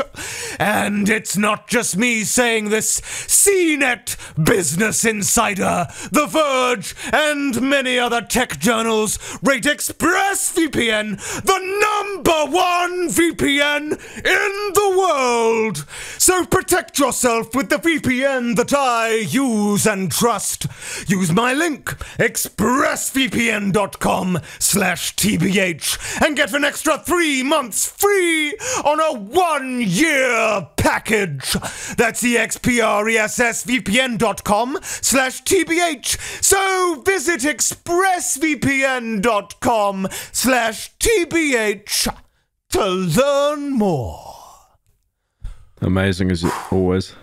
And it's not just me saying this. CNET, Business Insider, The Verge, and many other tech journals rate ExpressVPN the number one VPN in the world. So protect yourself with the VPN that I use and trust. Use my link, expressvpn.com slash tbh, and get an extra three months free on a one-year package. That's expressvpn.com slash tbh. So visit expressvpn.com slash tbh to learn more. Amazing as always.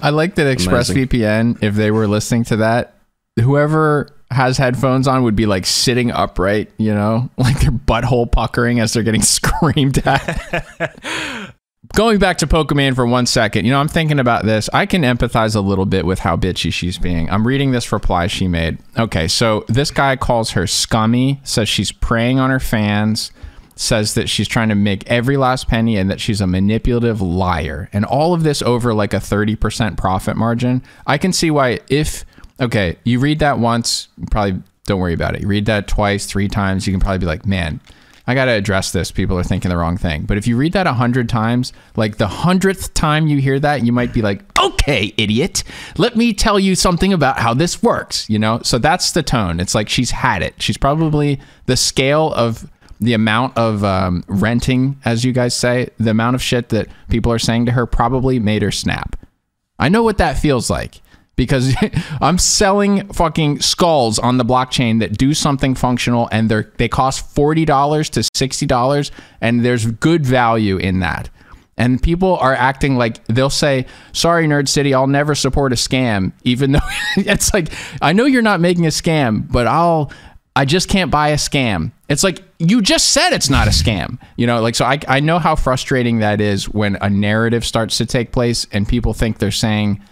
I like that ExpressVPN, if they were listening to that, whoever has headphones on would be like sitting upright, you know, like their butthole puckering as they're getting screamed at. Going back to Pokimane for one second, you know, I'm thinking about this. I can empathize a little bit with how bitchy she's being. I'm reading this reply she made. Okay, so this guy calls her scummy, says she's preying on her fans, says that she's trying to make every last penny and that she's a manipulative liar. And all of this over like a 30% profit margin. I can see why if okay, you read that once, probably don't worry about it. You read that twice, three times, you can probably be like, "Man, I got to address this. People are thinking the wrong thing." But if you read that a 100 times, like the 100th time you hear that, you might be like, "Okay, idiot. Let me tell you something about how this works," you know? So that's the tone. It's like she's had it. She's probably the scale of the amount of um, renting, as you guys say, the amount of shit that people are saying to her probably made her snap. I know what that feels like because I'm selling fucking skulls on the blockchain that do something functional and they're they cost $40 to $60 and there's good value in that. And people are acting like they'll say, "Sorry, Nerd City, I'll never support a scam," even though it's like, I know you're not making a scam, but I'll, I just can't buy a scam. It's like you just said it's not a scam, you know. Like so, I I know how frustrating that is when a narrative starts to take place and people think they're saying,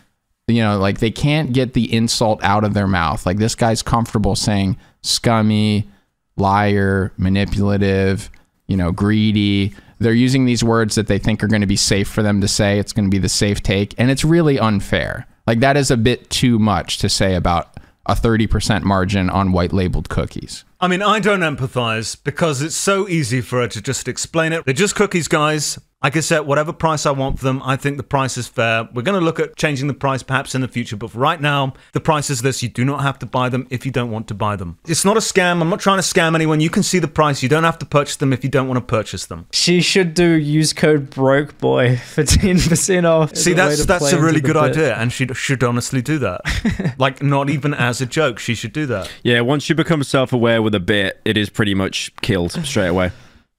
you know, like they can't get the insult out of their mouth. Like this guy's comfortable saying scummy, liar, manipulative, you know, greedy they're using these words that they think are going to be safe for them to say. It's going to be the safe take. And it's really unfair. Like, that is a bit too much to say about a 30% margin on white labeled cookies. I mean, I don't empathize because it's so easy for her to just explain it. They're just cookies, guys. I can set whatever price I want for them. I think the price is fair. We're going to look at changing the price perhaps in the future, but right now, the price is this. You do not have to buy them if you don't want to buy them. It's not a scam. I'm not trying to scam anyone. You can see the price. You don't have to purchase them if you don't want to purchase them. She should do use code broke boy for 10% off. See, that's that's a really good idea, and she should honestly do that. like, not even as a joke, she should do that. Yeah, once you become self-aware with a bit, it is pretty much killed straight away.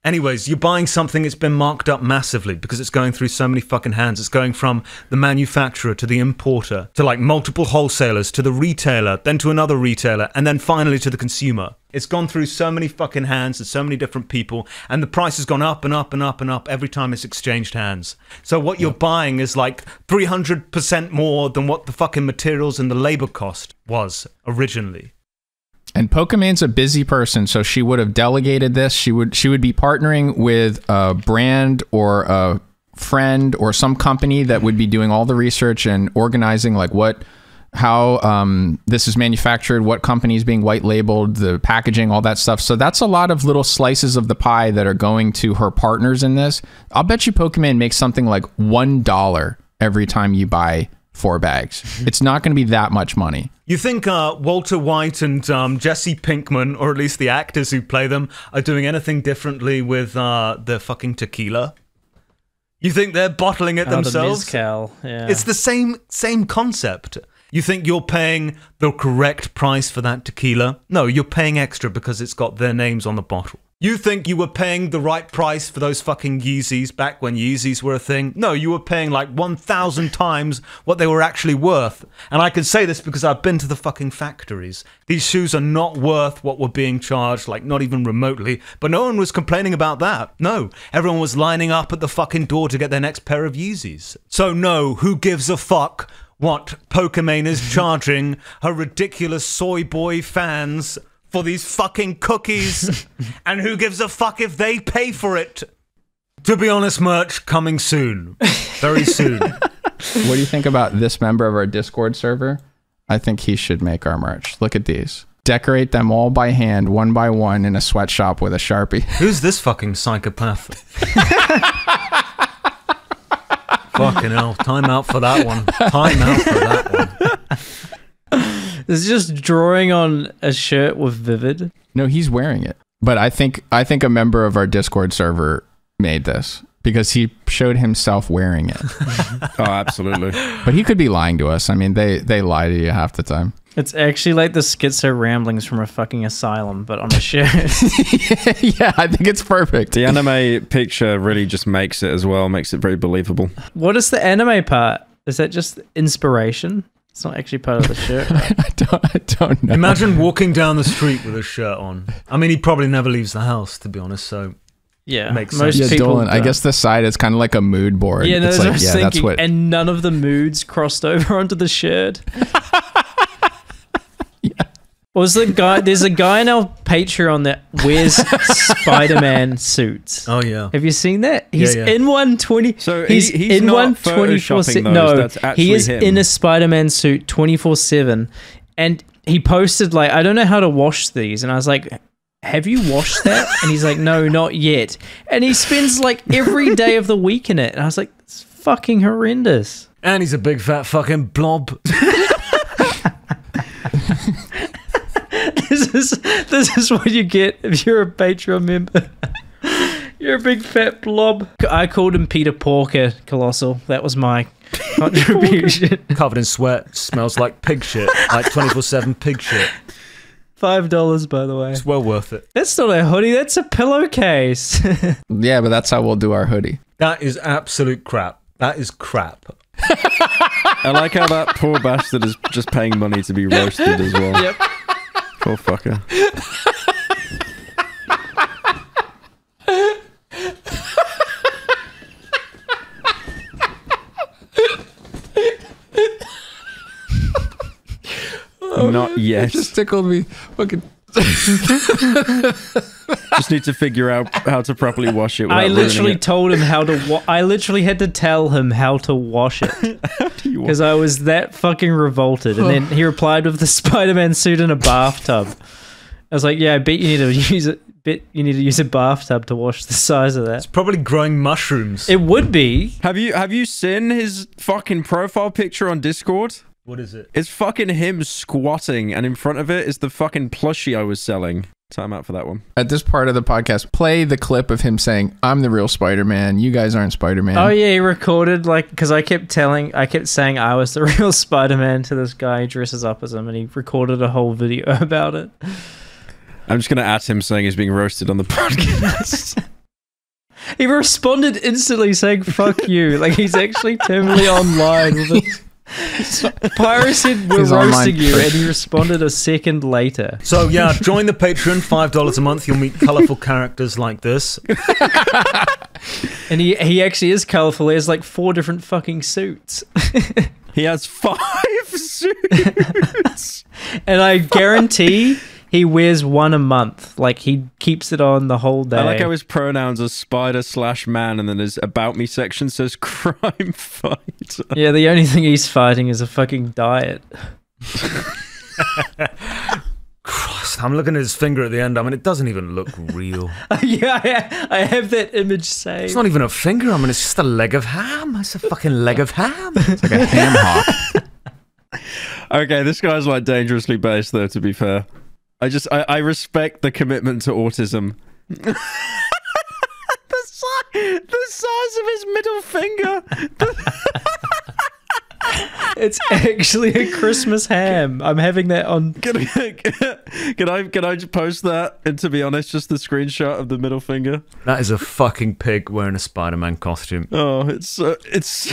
Anyways, you're buying something, that's been marked up massively because it's going through so many fucking hands. It's going from the manufacturer to the importer to like multiple wholesalers to the retailer, then to another retailer, and then finally to the consumer. It's gone through so many fucking hands and so many different people, and the price has gone up and up and up and up every time it's exchanged hands. So what you're buying is like 300% more than what the fucking materials and the labor cost was originally. And Pokimane a busy person, so she would have delegated this. She would she would be partnering with a brand or a friend or some company that would be doing all the research and organizing like what how um, this is manufactured, what company is being white labeled, the packaging, all that stuff. So that's a lot of little slices of the pie that are going to her partners in this. I'll bet you Pokimane makes something like one dollar every time you buy four bags. It's not going to be that much money. You think uh, Walter White and um, Jesse Pinkman, or at least the actors who play them, are doing anything differently with uh, the fucking tequila? You think they're bottling it Oh, themselves? mezcal, yeah. It's the same same concept. You think you're paying the correct price for that tequila? No, you're paying extra because it's got their names on the bottle. You think you were paying the right price for those fucking Yeezys back when Yeezys were a thing? No, you were paying like 1,000 times what they were actually worth. And I can say this because I've been to the fucking factories. These shoes are not worth what were being charged, like not even remotely. But no one was complaining about that. No, everyone was lining up at the fucking door to get their next pair of Yeezys. So no, who gives a fuck what Pokimane is charging her ridiculous soy boy fans for these fucking cookies, and who gives a fuck if they pay for it? To be honest, merch coming soon, very soon. What do you think about this member of our Discord server? I think he should make our merch. Look at these. Decorate them all by hand, one by one, in a sweatshop with a sharpie. Who's this fucking psychopath? fucking hell! Time out for that one. Time out for that one. This is just drawing on a shirt with Vivid. No, he's wearing it. But I think I think a member of our Discord server made this because he showed himself wearing it. Oh, absolutely. but he could be lying to us. I mean, they they lie to you half the time. It's actually like the schizo ramblings from a fucking asylum, but on a shirt. yeah, I think it's perfect. The anime picture really just makes it as well, makes it very believable. what is the anime part? Is that just inspiration? It's not actually part of the shirt. right? I don't I don't know. Imagine walking down the street with a shirt on. I mean, he probably never leaves the house, to be honest. So Yeah, Makes most sense. yeah, people. Dolan, I guess the side is kind of like a mood board. Yeah, no, it's that's what I like, was yeah, thinking. that's what. And none of the moods crossed over onto the shirt. Was the guy? There's a guy in our Patreon that wears Spider-Man suits. Oh yeah. Have you seen that? He's yeah. in one twenty. So he's, he- he's in not one twenty four photoshopping seven. those, No, that's he is him. in a Spider-Man suit twenty four seven, and he posted like, "I don't know how to wash these," and I was like. Have you washed that? And he's like, no, not yet. And he spends like every day of the week in it. And I was like, it's fucking horrendous. And he's a big fat fucking blob. There's this is this is what you get if you're a Patreon member. You're a big fat blob. I called him Peter Porker, Colossal. That was my contribution. Covered in sweat, smells like pig shit, like 24 7 pig shit. Five dollars, by the way. It's well worth it. That's not a hoodie. That's a pillowcase. Yeah, but that's how we'll do our hoodie. That is absolute crap. That is crap. I like how that poor bastard is just paying money to be roasted as well. Yep. Poor fucker. Not oh, yet. Just tickled me. Fucking. Just need to figure out how to properly wash it. I literally it. told him how to. Wa- I literally had to tell him how to wash it you wa- because I was that fucking revolted. And then he replied with the Spider-Man suit in a bathtub. I was like, "Yeah, I bet you need to use it. Bet you need to use a bathtub to wash the size of that." It's probably growing mushrooms. It would be. Have you have you seen his fucking profile picture on Discord? What is it? It's fucking him squatting, and in front of it is the fucking plushie I was selling. Time out for that one. At this part of the podcast, play the clip of him saying, I'm the real Spider Man. You guys aren't Spider Man. Oh yeah, he recorded like because I kept telling, I kept saying I was the real Spider-Man to this guy who dresses up as him, and he recorded a whole video about it. I'm just gonna add him saying he's being roasted on the podcast. He responded instantly saying "fuck you," like he's actually terminally online with it. Said we're He's online roasting you, and he responded a second later. So, yeah, join the Patreon, $5 a month. You'll meet colourful characters like this. And he he actually is colorful. He has like four different fucking suits, he has five suits. and I guarantee he wears one a month. Like he keeps it on the whole day. I like how his pronouns are spider slash man, and then his about me section says crime fight. yeah, the only thing he's fighting is a fucking diet. Christ, I'm looking at his finger at the end. I mean, it doesn't even look real. Oh, yeah, I, I have that image saved. It's not even a finger. I mean, it's just a leg of ham. It's a fucking leg of ham. It's like a ham hock. Okay, this guy's like dangerously based, though. To be fair, I just I, I respect the commitment to autism. the, si- the size of his middle finger. It's actually a Christmas ham. I'm having that on. Can I, can I can I just post that? And to be honest, just the screenshot of the middle finger. That is a fucking pig wearing a Spider Man costume. Oh, it's uh, it's.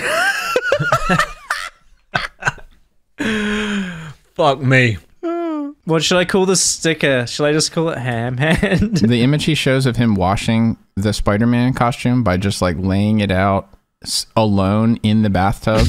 Fuck me. What should I call the sticker? Should I just call it ham hand? the image he shows of him washing the Spider Man costume by just like laying it out alone in the bathtub.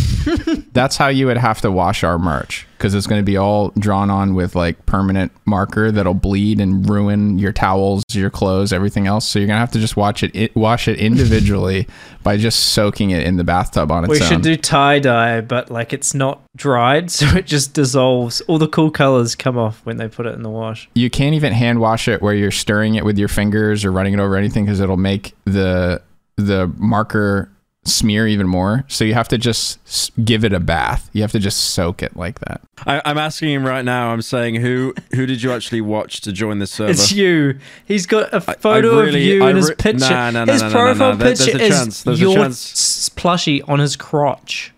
That's how you would have to wash our merch because it's going to be all drawn on with like permanent marker that'll bleed and ruin your towels, your clothes, everything else. So you're gonna have to just watch it, it wash it individually by just soaking it in the bathtub on its we own. should do tie dye, but like it's not dried, so it just dissolves. All the cool colors come off when they put it in the wash. you can't even hand wash it where you're stirring it with your fingers or running it over anything because it'll make the the marker smear even more. So you have to just give it a bath. You have to just soak it like that. I, I'm asking him right now. I'm saying who who did you actually watch to join the server? It's you. He's got a photo of really- you I in his picture. Nah, nah, nah, his nah, nah, nah, profile nah. There- there's picture a is chance. There's a your chance. plushie on his crotch.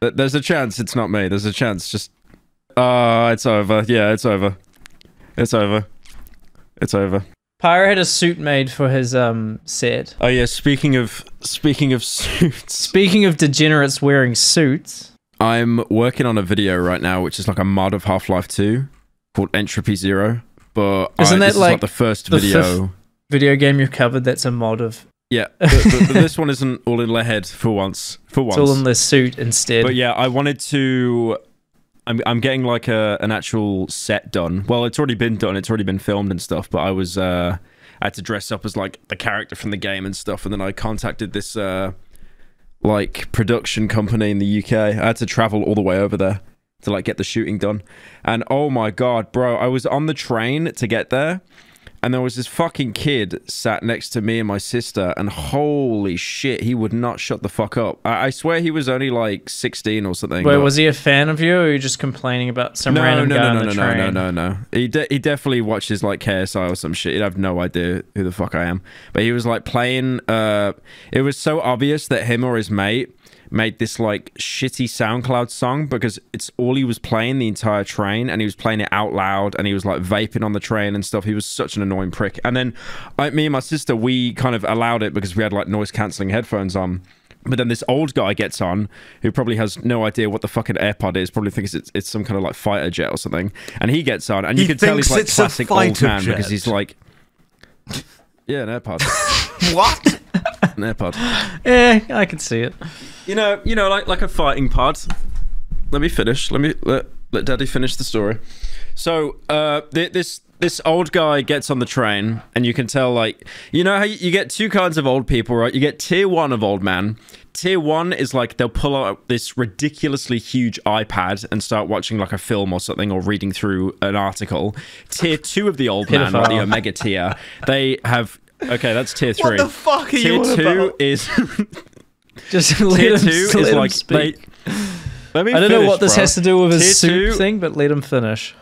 There's a chance it's not me. There's a chance. Just uh it's over. Yeah, it's over. It's over. It's over. Pyro had a suit made for his um set. Oh yeah, speaking of speaking of suits, Speaking of degenerates wearing suits, I'm working on a video right now which is like a mod of Half-Life 2 called Entropy Zero. But Isn't I, that this is like like the first the video. video game you've covered that's a mod of Yeah, but, but- but this one isn't all in the head for once. For once, it's all in the suit instead. But yeah, I wanted to. I'm I'm getting like a an actual set done. Well, it's already been done. It's already been filmed and stuff. But I was uh, I had to dress up as like the character from the game and stuff. And then I contacted this uh, like production company in the UK. I had to travel all the way over there to like get the shooting done. And oh my god, bro, I was on the train to get there. And there was this fucking kid sat next to me and my sister, and holy shit, he would not shut the fuck up. I, I swear he was only like 16 or something. Wait, was he a fan of you, or were you just complaining about some no, random no, guy no, on no, the no, no, train? no, no, no. He de- he definitely watches like KSI or some shit. He'd have no idea who the fuck I am. But he was like playing. Uh, it was so obvious that him or his mate made this like shitty SoundCloud song because it's all he was playing the entire train, and he was playing it out loud, and he was like vaping on the train and stuff. He was such an annoying prick. And then I, me and my sister, we kind of allowed it because we had like noise cancelling headphones on. But then this old guy gets on, who probably has no idea what the fucking AirPod is. Probably thinks it's, it's some kind of like fighter jet or something. And he gets on, and you He can tell he's like classic old man because he's like, yeah, an AirPod, What? an AirPod. Yeah, I can see it. You know, you know, like like a fighting pod. Let me finish. Let me let let Daddy finish the story. So, uh, th- this this old guy gets on the train, and you can tell, like, you know how you, you get two kinds of old people, right? You get tier one of old man. Tier one is like they'll pull out this ridiculously huge iPad and start watching like a film or something, or reading through an article. Tier two of the old man, like the Omega tier, they have. Okay, that's tier three. What the fuck are tier you two about? is Just let tier two is like they. Let me I don't know finish, what this bro. has to do with his Tier soup two- thing, but let him finish.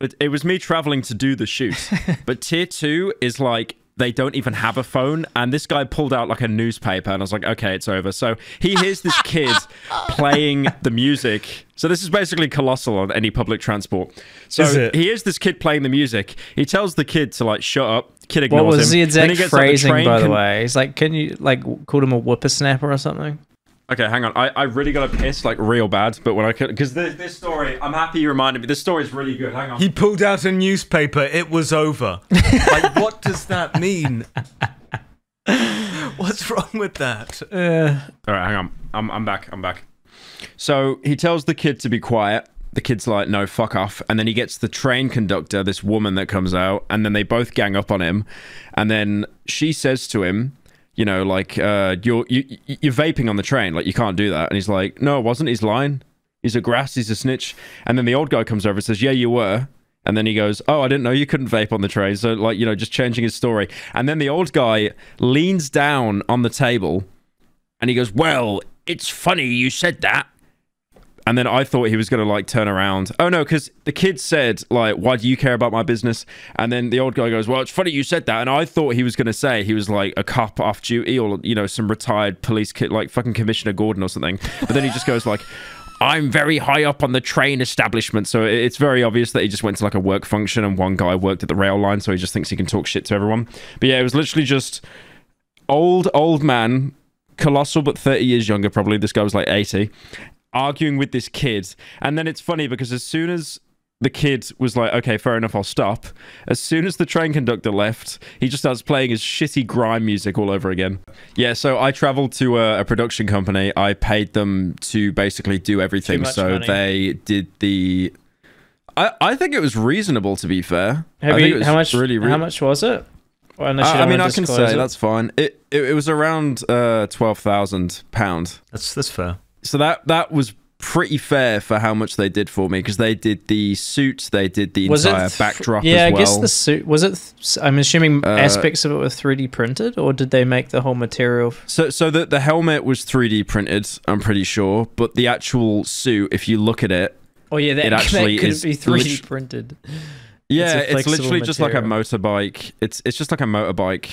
It, it was me traveling to do the shoot, but tier two is like they don't even have a phone, and this guy pulled out like a newspaper, and I was like, okay, it's over. So he hears this kid playing the music. So this is basically colossal on any public transport. So Is it? he hears this kid playing the music. He tells the kid to like shut up. Kid What ignores was him. the Then he exact gets on the phrasing, train, by the con- way? He's like, can you like call him a whippersnapper or something? Okay, hang on. I, I really got to piss like real bad, but when I could, because this, this story, I'm happy you reminded me. This story is really good. Hang on. He pulled out a newspaper. It was over. like, what does that mean? What's wrong with that? Uh, All right, hang on. I'm, I'm back. I'm back. So he tells the kid to be quiet. The kid's like, no, fuck off. And then he gets the train conductor, this woman that comes out, and then they both gang up on him. And then she says to him, you know, like, uh, you're, you, you're vaping on the train. Like, you can't do that. And he's like, no, it wasn't. He's lying. He's a grass. He's a snitch. And then the old guy comes over and says, yeah, you were. And then he goes, Oh, I didn't know you couldn't vape on the train. So, like, you know, just changing his story. And then the old guy leans down on the table and he goes, Well, it's funny you said that. And then I thought he was going to like turn around. Oh no, because the kid said, like, why do you care about my business? And then the old guy goes, Well, it's funny you said that. And I thought he was going to say he was like a cop off duty or, you know, some retired police kid, like fucking Commissioner Gordon or something. But then he just goes, like, I'm very high up on the train establishment. So it's very obvious that he just went to like a work function and one guy worked at the rail line. So he just thinks he can talk shit to everyone. But yeah, it was literally just old, old man, colossal, but 30 years younger, probably. This guy was like 80, arguing with this kid. And then it's funny because as soon as the kid was like, okay, fair enough, I'll stop. As soon as the train conductor left, he just starts playing his shitty grime music all over again. Yeah, so I traveled to a, a production company. I paid them to basically do everything. So money. they did the. I, I think it was reasonable to be fair. have I think it was How much? Really, re- how much was it? Well, I, I mean, I can say it. that's fine. It, it it was around uh, twelve thousand pound. That's that's fair. So that that was pretty fair for how much they did for me because they did the suit, they did the was entire th- backdrop Yeah, as well. I guess the suit was it. I'm assuming Uh, aspects of it were 3D printed, or did they make the whole material? So so the the helmet was 3D printed, I'm pretty sure, but the actual suit, if you look at it, Oh yeah, that, It actually that could is be 3D lit- printed. yeah, it's, flexible literally just like a motorbike. It's it's just like a motorbike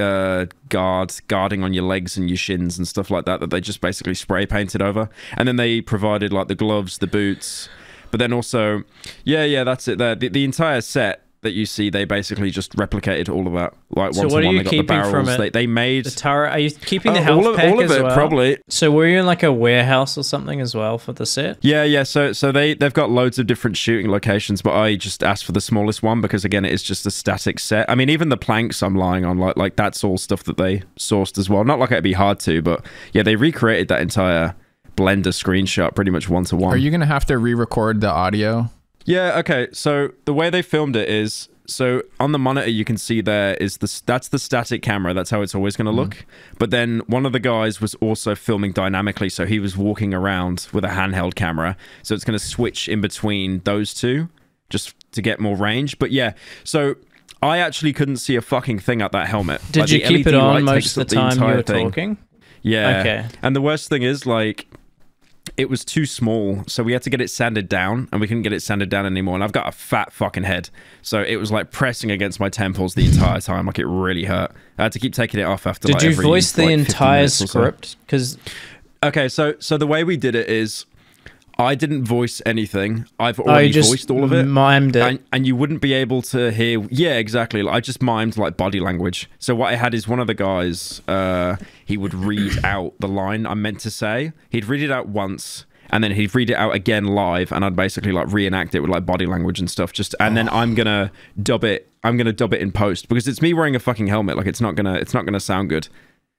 uh guard guarding on your legs and your shins and stuff like that that they just basically spray painted over. And then they provided like the gloves the boots. But then also yeah yeah that's it. There the, the entire set that you see they basically just replicated all of that like So one what to are one you they got the keeping from barrels it? they, they made The turret. Are you keeping the Oh, health all of, pack all of as it well? probably So were you in like a warehouse or something as well for the set? Yeah, yeah. So so they they've got loads of different shooting locations, but I just asked for the smallest one because again, it is just a static set. I mean, even the planks I'm lying on, like like that's all stuff that they sourced as well. Not like it'd be hard to, but yeah, they recreated that entire Blender screenshot pretty much one to one. Are you gonna have to re-record the audio? Yeah, okay. So the way they filmed it is so on the monitor you can see there is the that's the static camera. That's how it's always going to look. Mm. But then one of the guys was also filming dynamically, so he was walking around with a handheld camera. So it's going to switch in between those two just to get more range. But yeah, so I actually couldn't see a fucking thing at that helmet. Did Like, you keep LED it on most of the time you entire were thing. talking? Yeah. Okay. And the worst thing is, like, it was too small, so we had to get it sanded down, and we couldn't get it sanded down anymore. And I've got a fat fucking head, so it was like pressing against my temples the entire time. Like it really hurt. I had to keep taking it off after. Did like, you every, voice the like, 50 entire so. script? Because Okay, so so the way we did it is, I didn't voice anything. I've oh, already just voiced all of it. mimed it. and, and you wouldn't be able to hear yeah exactly like, i just mimed like body language so what i had is one of the guys uh he would read out the line i'm meant to say he'd read it out once and then he'd read it out again live and i'd basically like reenact it with like body language and stuff just and then i'm gonna dub it i'm gonna dub it in post because it's me wearing a fucking helmet like it's not gonna it's not gonna sound good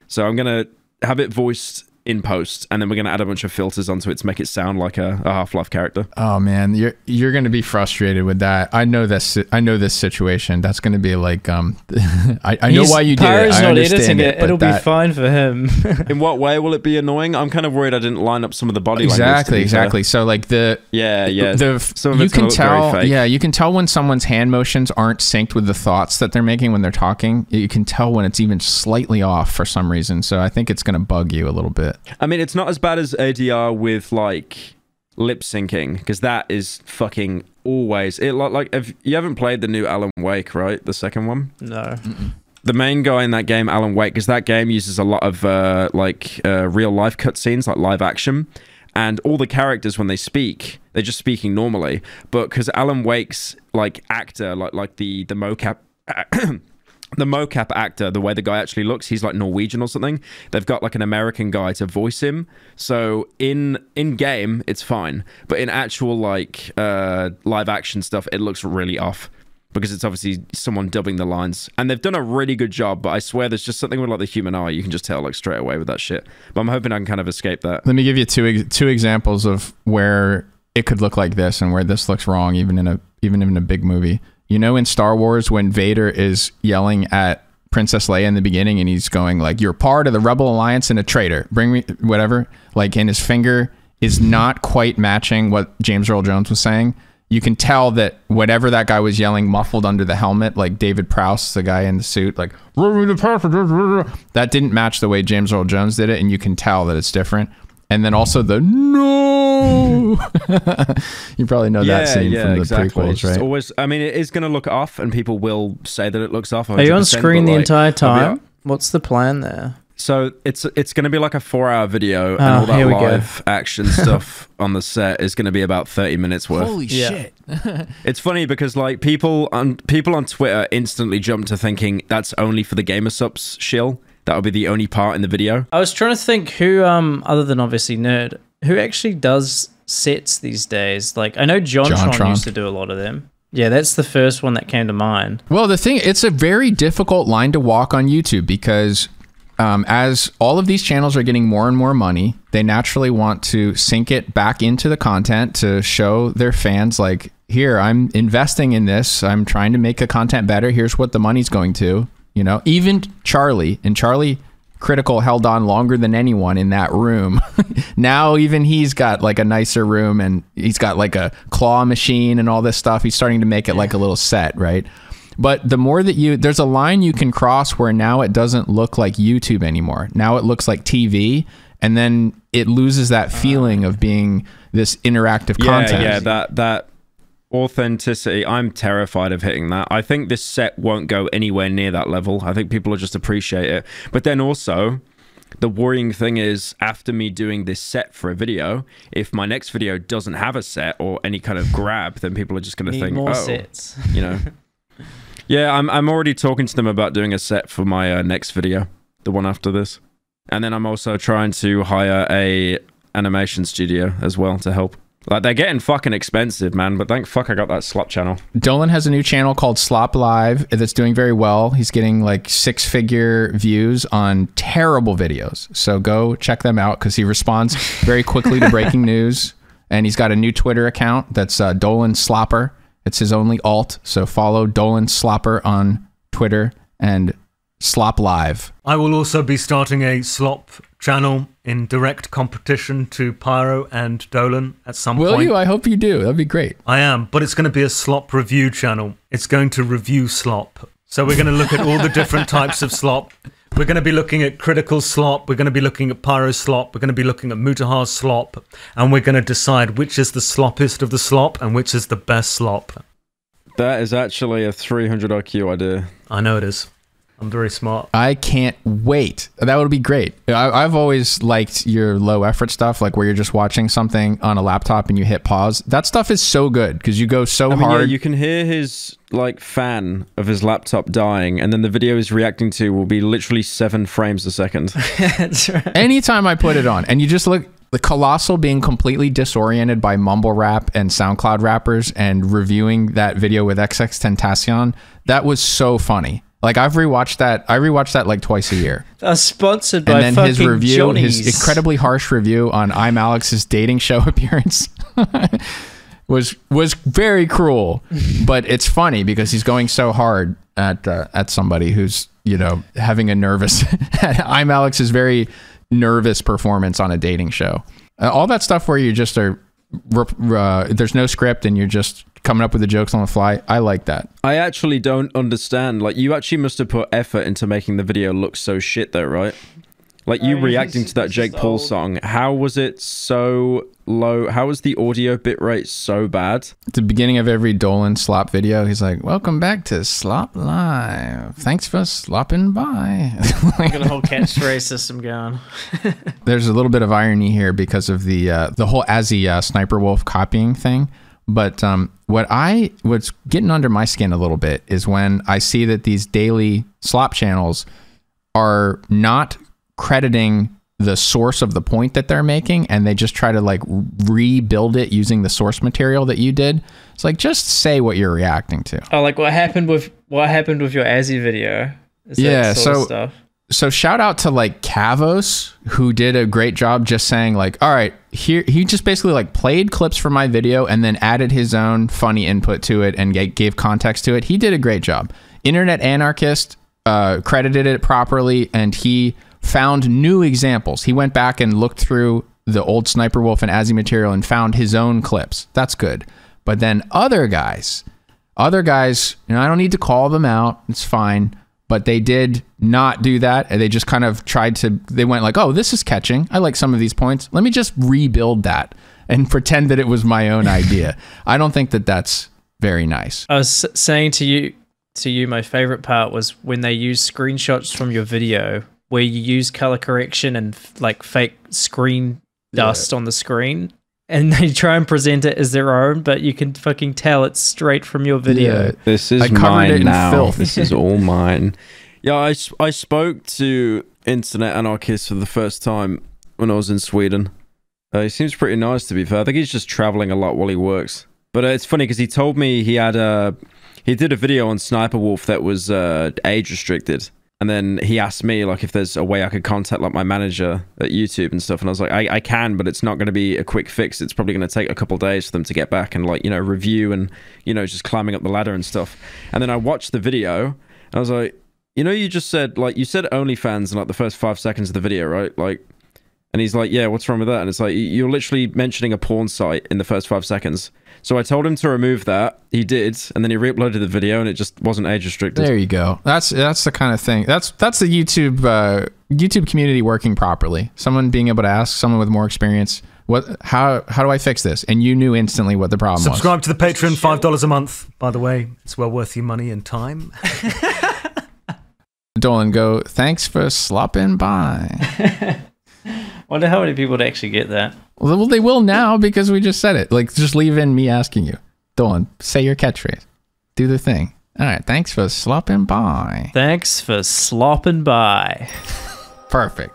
so i'm gonna have it voiced in post and then we're gonna add a bunch of filters onto it to make it sound like a, a half-life character Oh man, you're you're gonna be frustrated with that. I know this. I know this situation. That's gonna be like um. I, I know why you did it. I not editing it. it. It'll that- be fine for him. In what way will it be annoying? I'm kind of worried I didn't line up some of the body language. Exactly, be fair. exactly. So like the Yeah, yeah. the Some of you can gonna look very tell yeah you can tell when someone's hand motions aren't synced with the thoughts that they're making when they're talking you can tell when it's even slightly off for some reason so i think it's going to bug you a little bit I mean, it's not as bad as ADR with like lip syncing because that is fucking always it. Like, like if you haven't played the new Alan Wake, right? The second one. no. The main guy in that game, Alan Wake, because that game uses a lot of uh, like uh, real life cutscenes, like live action, and all the characters when they speak, they're just speaking normally. But because Alan Wake's like actor, like like the the mocap. the mocap actor, the way the guy actually looks, he's like Norwegian or something. They've got like an American guy to voice him. So in in game, it's fine, but in actual like uh, live action stuff, it looks really off because it's obviously someone dubbing the lines, and they've done a really good job. But I swear, there's just something with like the human eye, you can just tell like straight away with that shit. But I'm hoping I can kind of escape that. let me give you two two examples of where it could look like this and where this looks wrong even in a even in a big movie you know in star wars when vader is yelling at princess leia in the beginning and he's going like you're part of the rebel alliance and a traitor. Bring me whatever like and his finger is not quite matching what james earl jones was saying. You can tell that whatever that guy was yelling muffled under the helmet like david prowse the guy in the suit like that didn't match the way james earl jones did it and you can tell that it's different and then also the no you probably know that scene from the It's prequels just right Always, I mean, it is going to look off, and people will say that it looks off. Are you on screen the like, entire time? What's the plan there? So it's it's going to be like a four-hour video, and Oh, all that here we go. live action stuff on the set is going to be about thirty minutes worth. holy Yeah. shit It's funny because like people on people on Twitter instantly jump to thinking that's only for the gamer subs shill. That would be the only part in the video. I was trying to think who, um, other than obviously Nerd, who actually does sets these days. Like I know JonTron, JonTron. used to do a lot of them. Yeah, that's the first one that came to mind. Well, the thing, it's a very difficult line to walk on YouTube because um, as all of these channels are getting more and more money, they naturally want to sink it back into the content to show their fans, like, here, I'm investing in this. I'm trying to make the content better. Here's what the money's going to. You know, even Charlie, and Charlie Critical held on longer than anyone in that room. now even he's got like a nicer room and he's got like a claw machine and all this stuff. He's starting to make it like a little set, right? But the more that you there's a line you can cross where now it doesn't look like YouTube anymore. Now it looks like TV and then it loses that ah. feeling of being this interactive content. Yeah, yeah, that that authenticity. I'm terrified of hitting that. I think this set won't go anywhere near that level. I think people will just appreciate it. But then also, the worrying thing is after me doing this set for a video, if my next video doesn't have a set or any kind of grab, then people are just going to think, more oh, sets. you know. yeah, I'm I'm already talking to them about doing a set for my uh, next video, the one after this, and then I'm also trying to hire a animation studio as well to help. Like they're getting fucking expensive, man. But thank fuck I got that slop channel. Dolan has a new channel called Slop Live that's doing very well. He's getting like six figure views on terrible videos. So go check them out because he responds very quickly to breaking news. And he's got a new Twitter account that's uh, Dolan Slopper. It's his only alt. So follow Dolan Slopper on Twitter and Slop Live. I will also be starting a slop channel in direct competition to Pyro and Dolan at some Will point. Will you? I hope you do. That'd be great. I am, but it's going to be a slop review channel. It's going to review slop. So we're going to look at all the different types of slop. We're going to be looking at critical slop. We're going to be looking at pyro slop. We're going to be looking at Mutahar slop. And we're going to decide which is the sloppiest of the slop and which is the best slop. That is actually a 300 IQ idea. I know it is. I'm very smart. I can't wait. That would be great. I, I've always liked your low effort stuff, like where you're just watching something on a laptop and you hit pause. That stuff is so good because you go so I mean, yeah, hard. you can hear his like fan of his laptop dying, and then the video he's reacting to will be literally seven frames a second. That's right. Anytime I put it on, and you just look the colossal being completely disoriented by mumble rap and SoundCloud rappers and reviewing that video with XXXTentacion, that was so funny. Like I've rewatched that. I rewatched that like twice a year. Uh, sponsored by and then fucking his review, Johnny's. his incredibly harsh review on I'm Alex's dating show appearance was was very cruel, but it's funny because he's going so hard at uh, at somebody who's you know having a nervous. I'm Alex's very nervous performance on a dating show. Uh, all that stuff where you just are. Uh, there's no script and you're just coming up with the jokes on the fly. I like that. I actually don't understand. Like, you actually must have put effort into making the video look so shit, though, right? Like, you No, reacting to that Jake Paul old. song, how was it so low? How was the audio bitrate so bad? At the beginning of every Dolan slop video, he's like, "Welcome back to Slop Live. Thanks for slopping by." got a whole catchphrase system going. There's a little bit of irony here because of the uh, the whole Azzy uh, Sniper Wolf copying thing. But um, what I what's getting under my skin a little bit is when I see that these daily slop channels are not crediting the source of the point that they're making and they just try to like rebuild it using the source material that you did. It's like just say what you're reacting to. Oh, like what happened with what happened with your Azzy video? Is Yeah, so- stuff. so shout out to like Kavos who did a great job just saying like all right here he just basically like played clips from my video and then added his own funny input to it and gave context to it he did a great job internet anarchist uh, credited it properly and he found new examples he went back and looked through the old sniper wolf and azzy material and found his own clips that's good but then other guys other guys, you know, I don't need to call them out. It's fine. But they did not do that. And they just kind of tried to, they went like, oh, this is catching. I like some of these points. Let me just rebuild that and pretend that it was my own idea. I don't think that that's very nice. I was saying to you, to you, my favorite part was when they use screenshots from your video where you use color correction and f- like fake screen dust on the screen, and they try and present it as their own, but you can fucking tell it's straight from your video. Yeah. This is mine now. filth. This is all mine. Yeah, I, I spoke to Internet Anarchist for the first time when I was in Sweden. Uh, he seems pretty nice, to be fair. I think he's just traveling a lot while he works. But uh, it's funny because he told me he had a he did a video on Sniper Wolf that was uh, age restricted, and then he asked me like if there's a way I could contact like my manager at YouTube and stuff, and I was like, I, I can, but it's not going to be a quick fix. It's probably going to take a couple days for them to get back and like you know review and you know just climbing up the ladder and stuff. And then I watched the video, and I was like, you know, you just said like you said OnlyFans in like the first five seconds of the video, right? Like. And he's like, "Yeah, what's wrong with that?" And it's like you're literally mentioning a porn site in the first five seconds. So I told him to remove that. He did, and then he re-uploaded the video, and it just wasn't age restricted. There you go. That's that's the kind of thing. That's that's the YouTube uh, YouTube community working properly. Someone being able to ask someone with more experience, what how how do I fix this? And you knew instantly what the problem was. Subscribe to the Patreon, five dollars a month. By the way, it's well worth your money and time. Dolan, go. Thanks for slopping by. Wonder how many people would actually get that. well, they will now because we just said it. Like, just leave in me asking you. Dolan, say your catchphrase. Do the thing. All right. Thanks for slopping by. Thanks for slopping by. Perfect.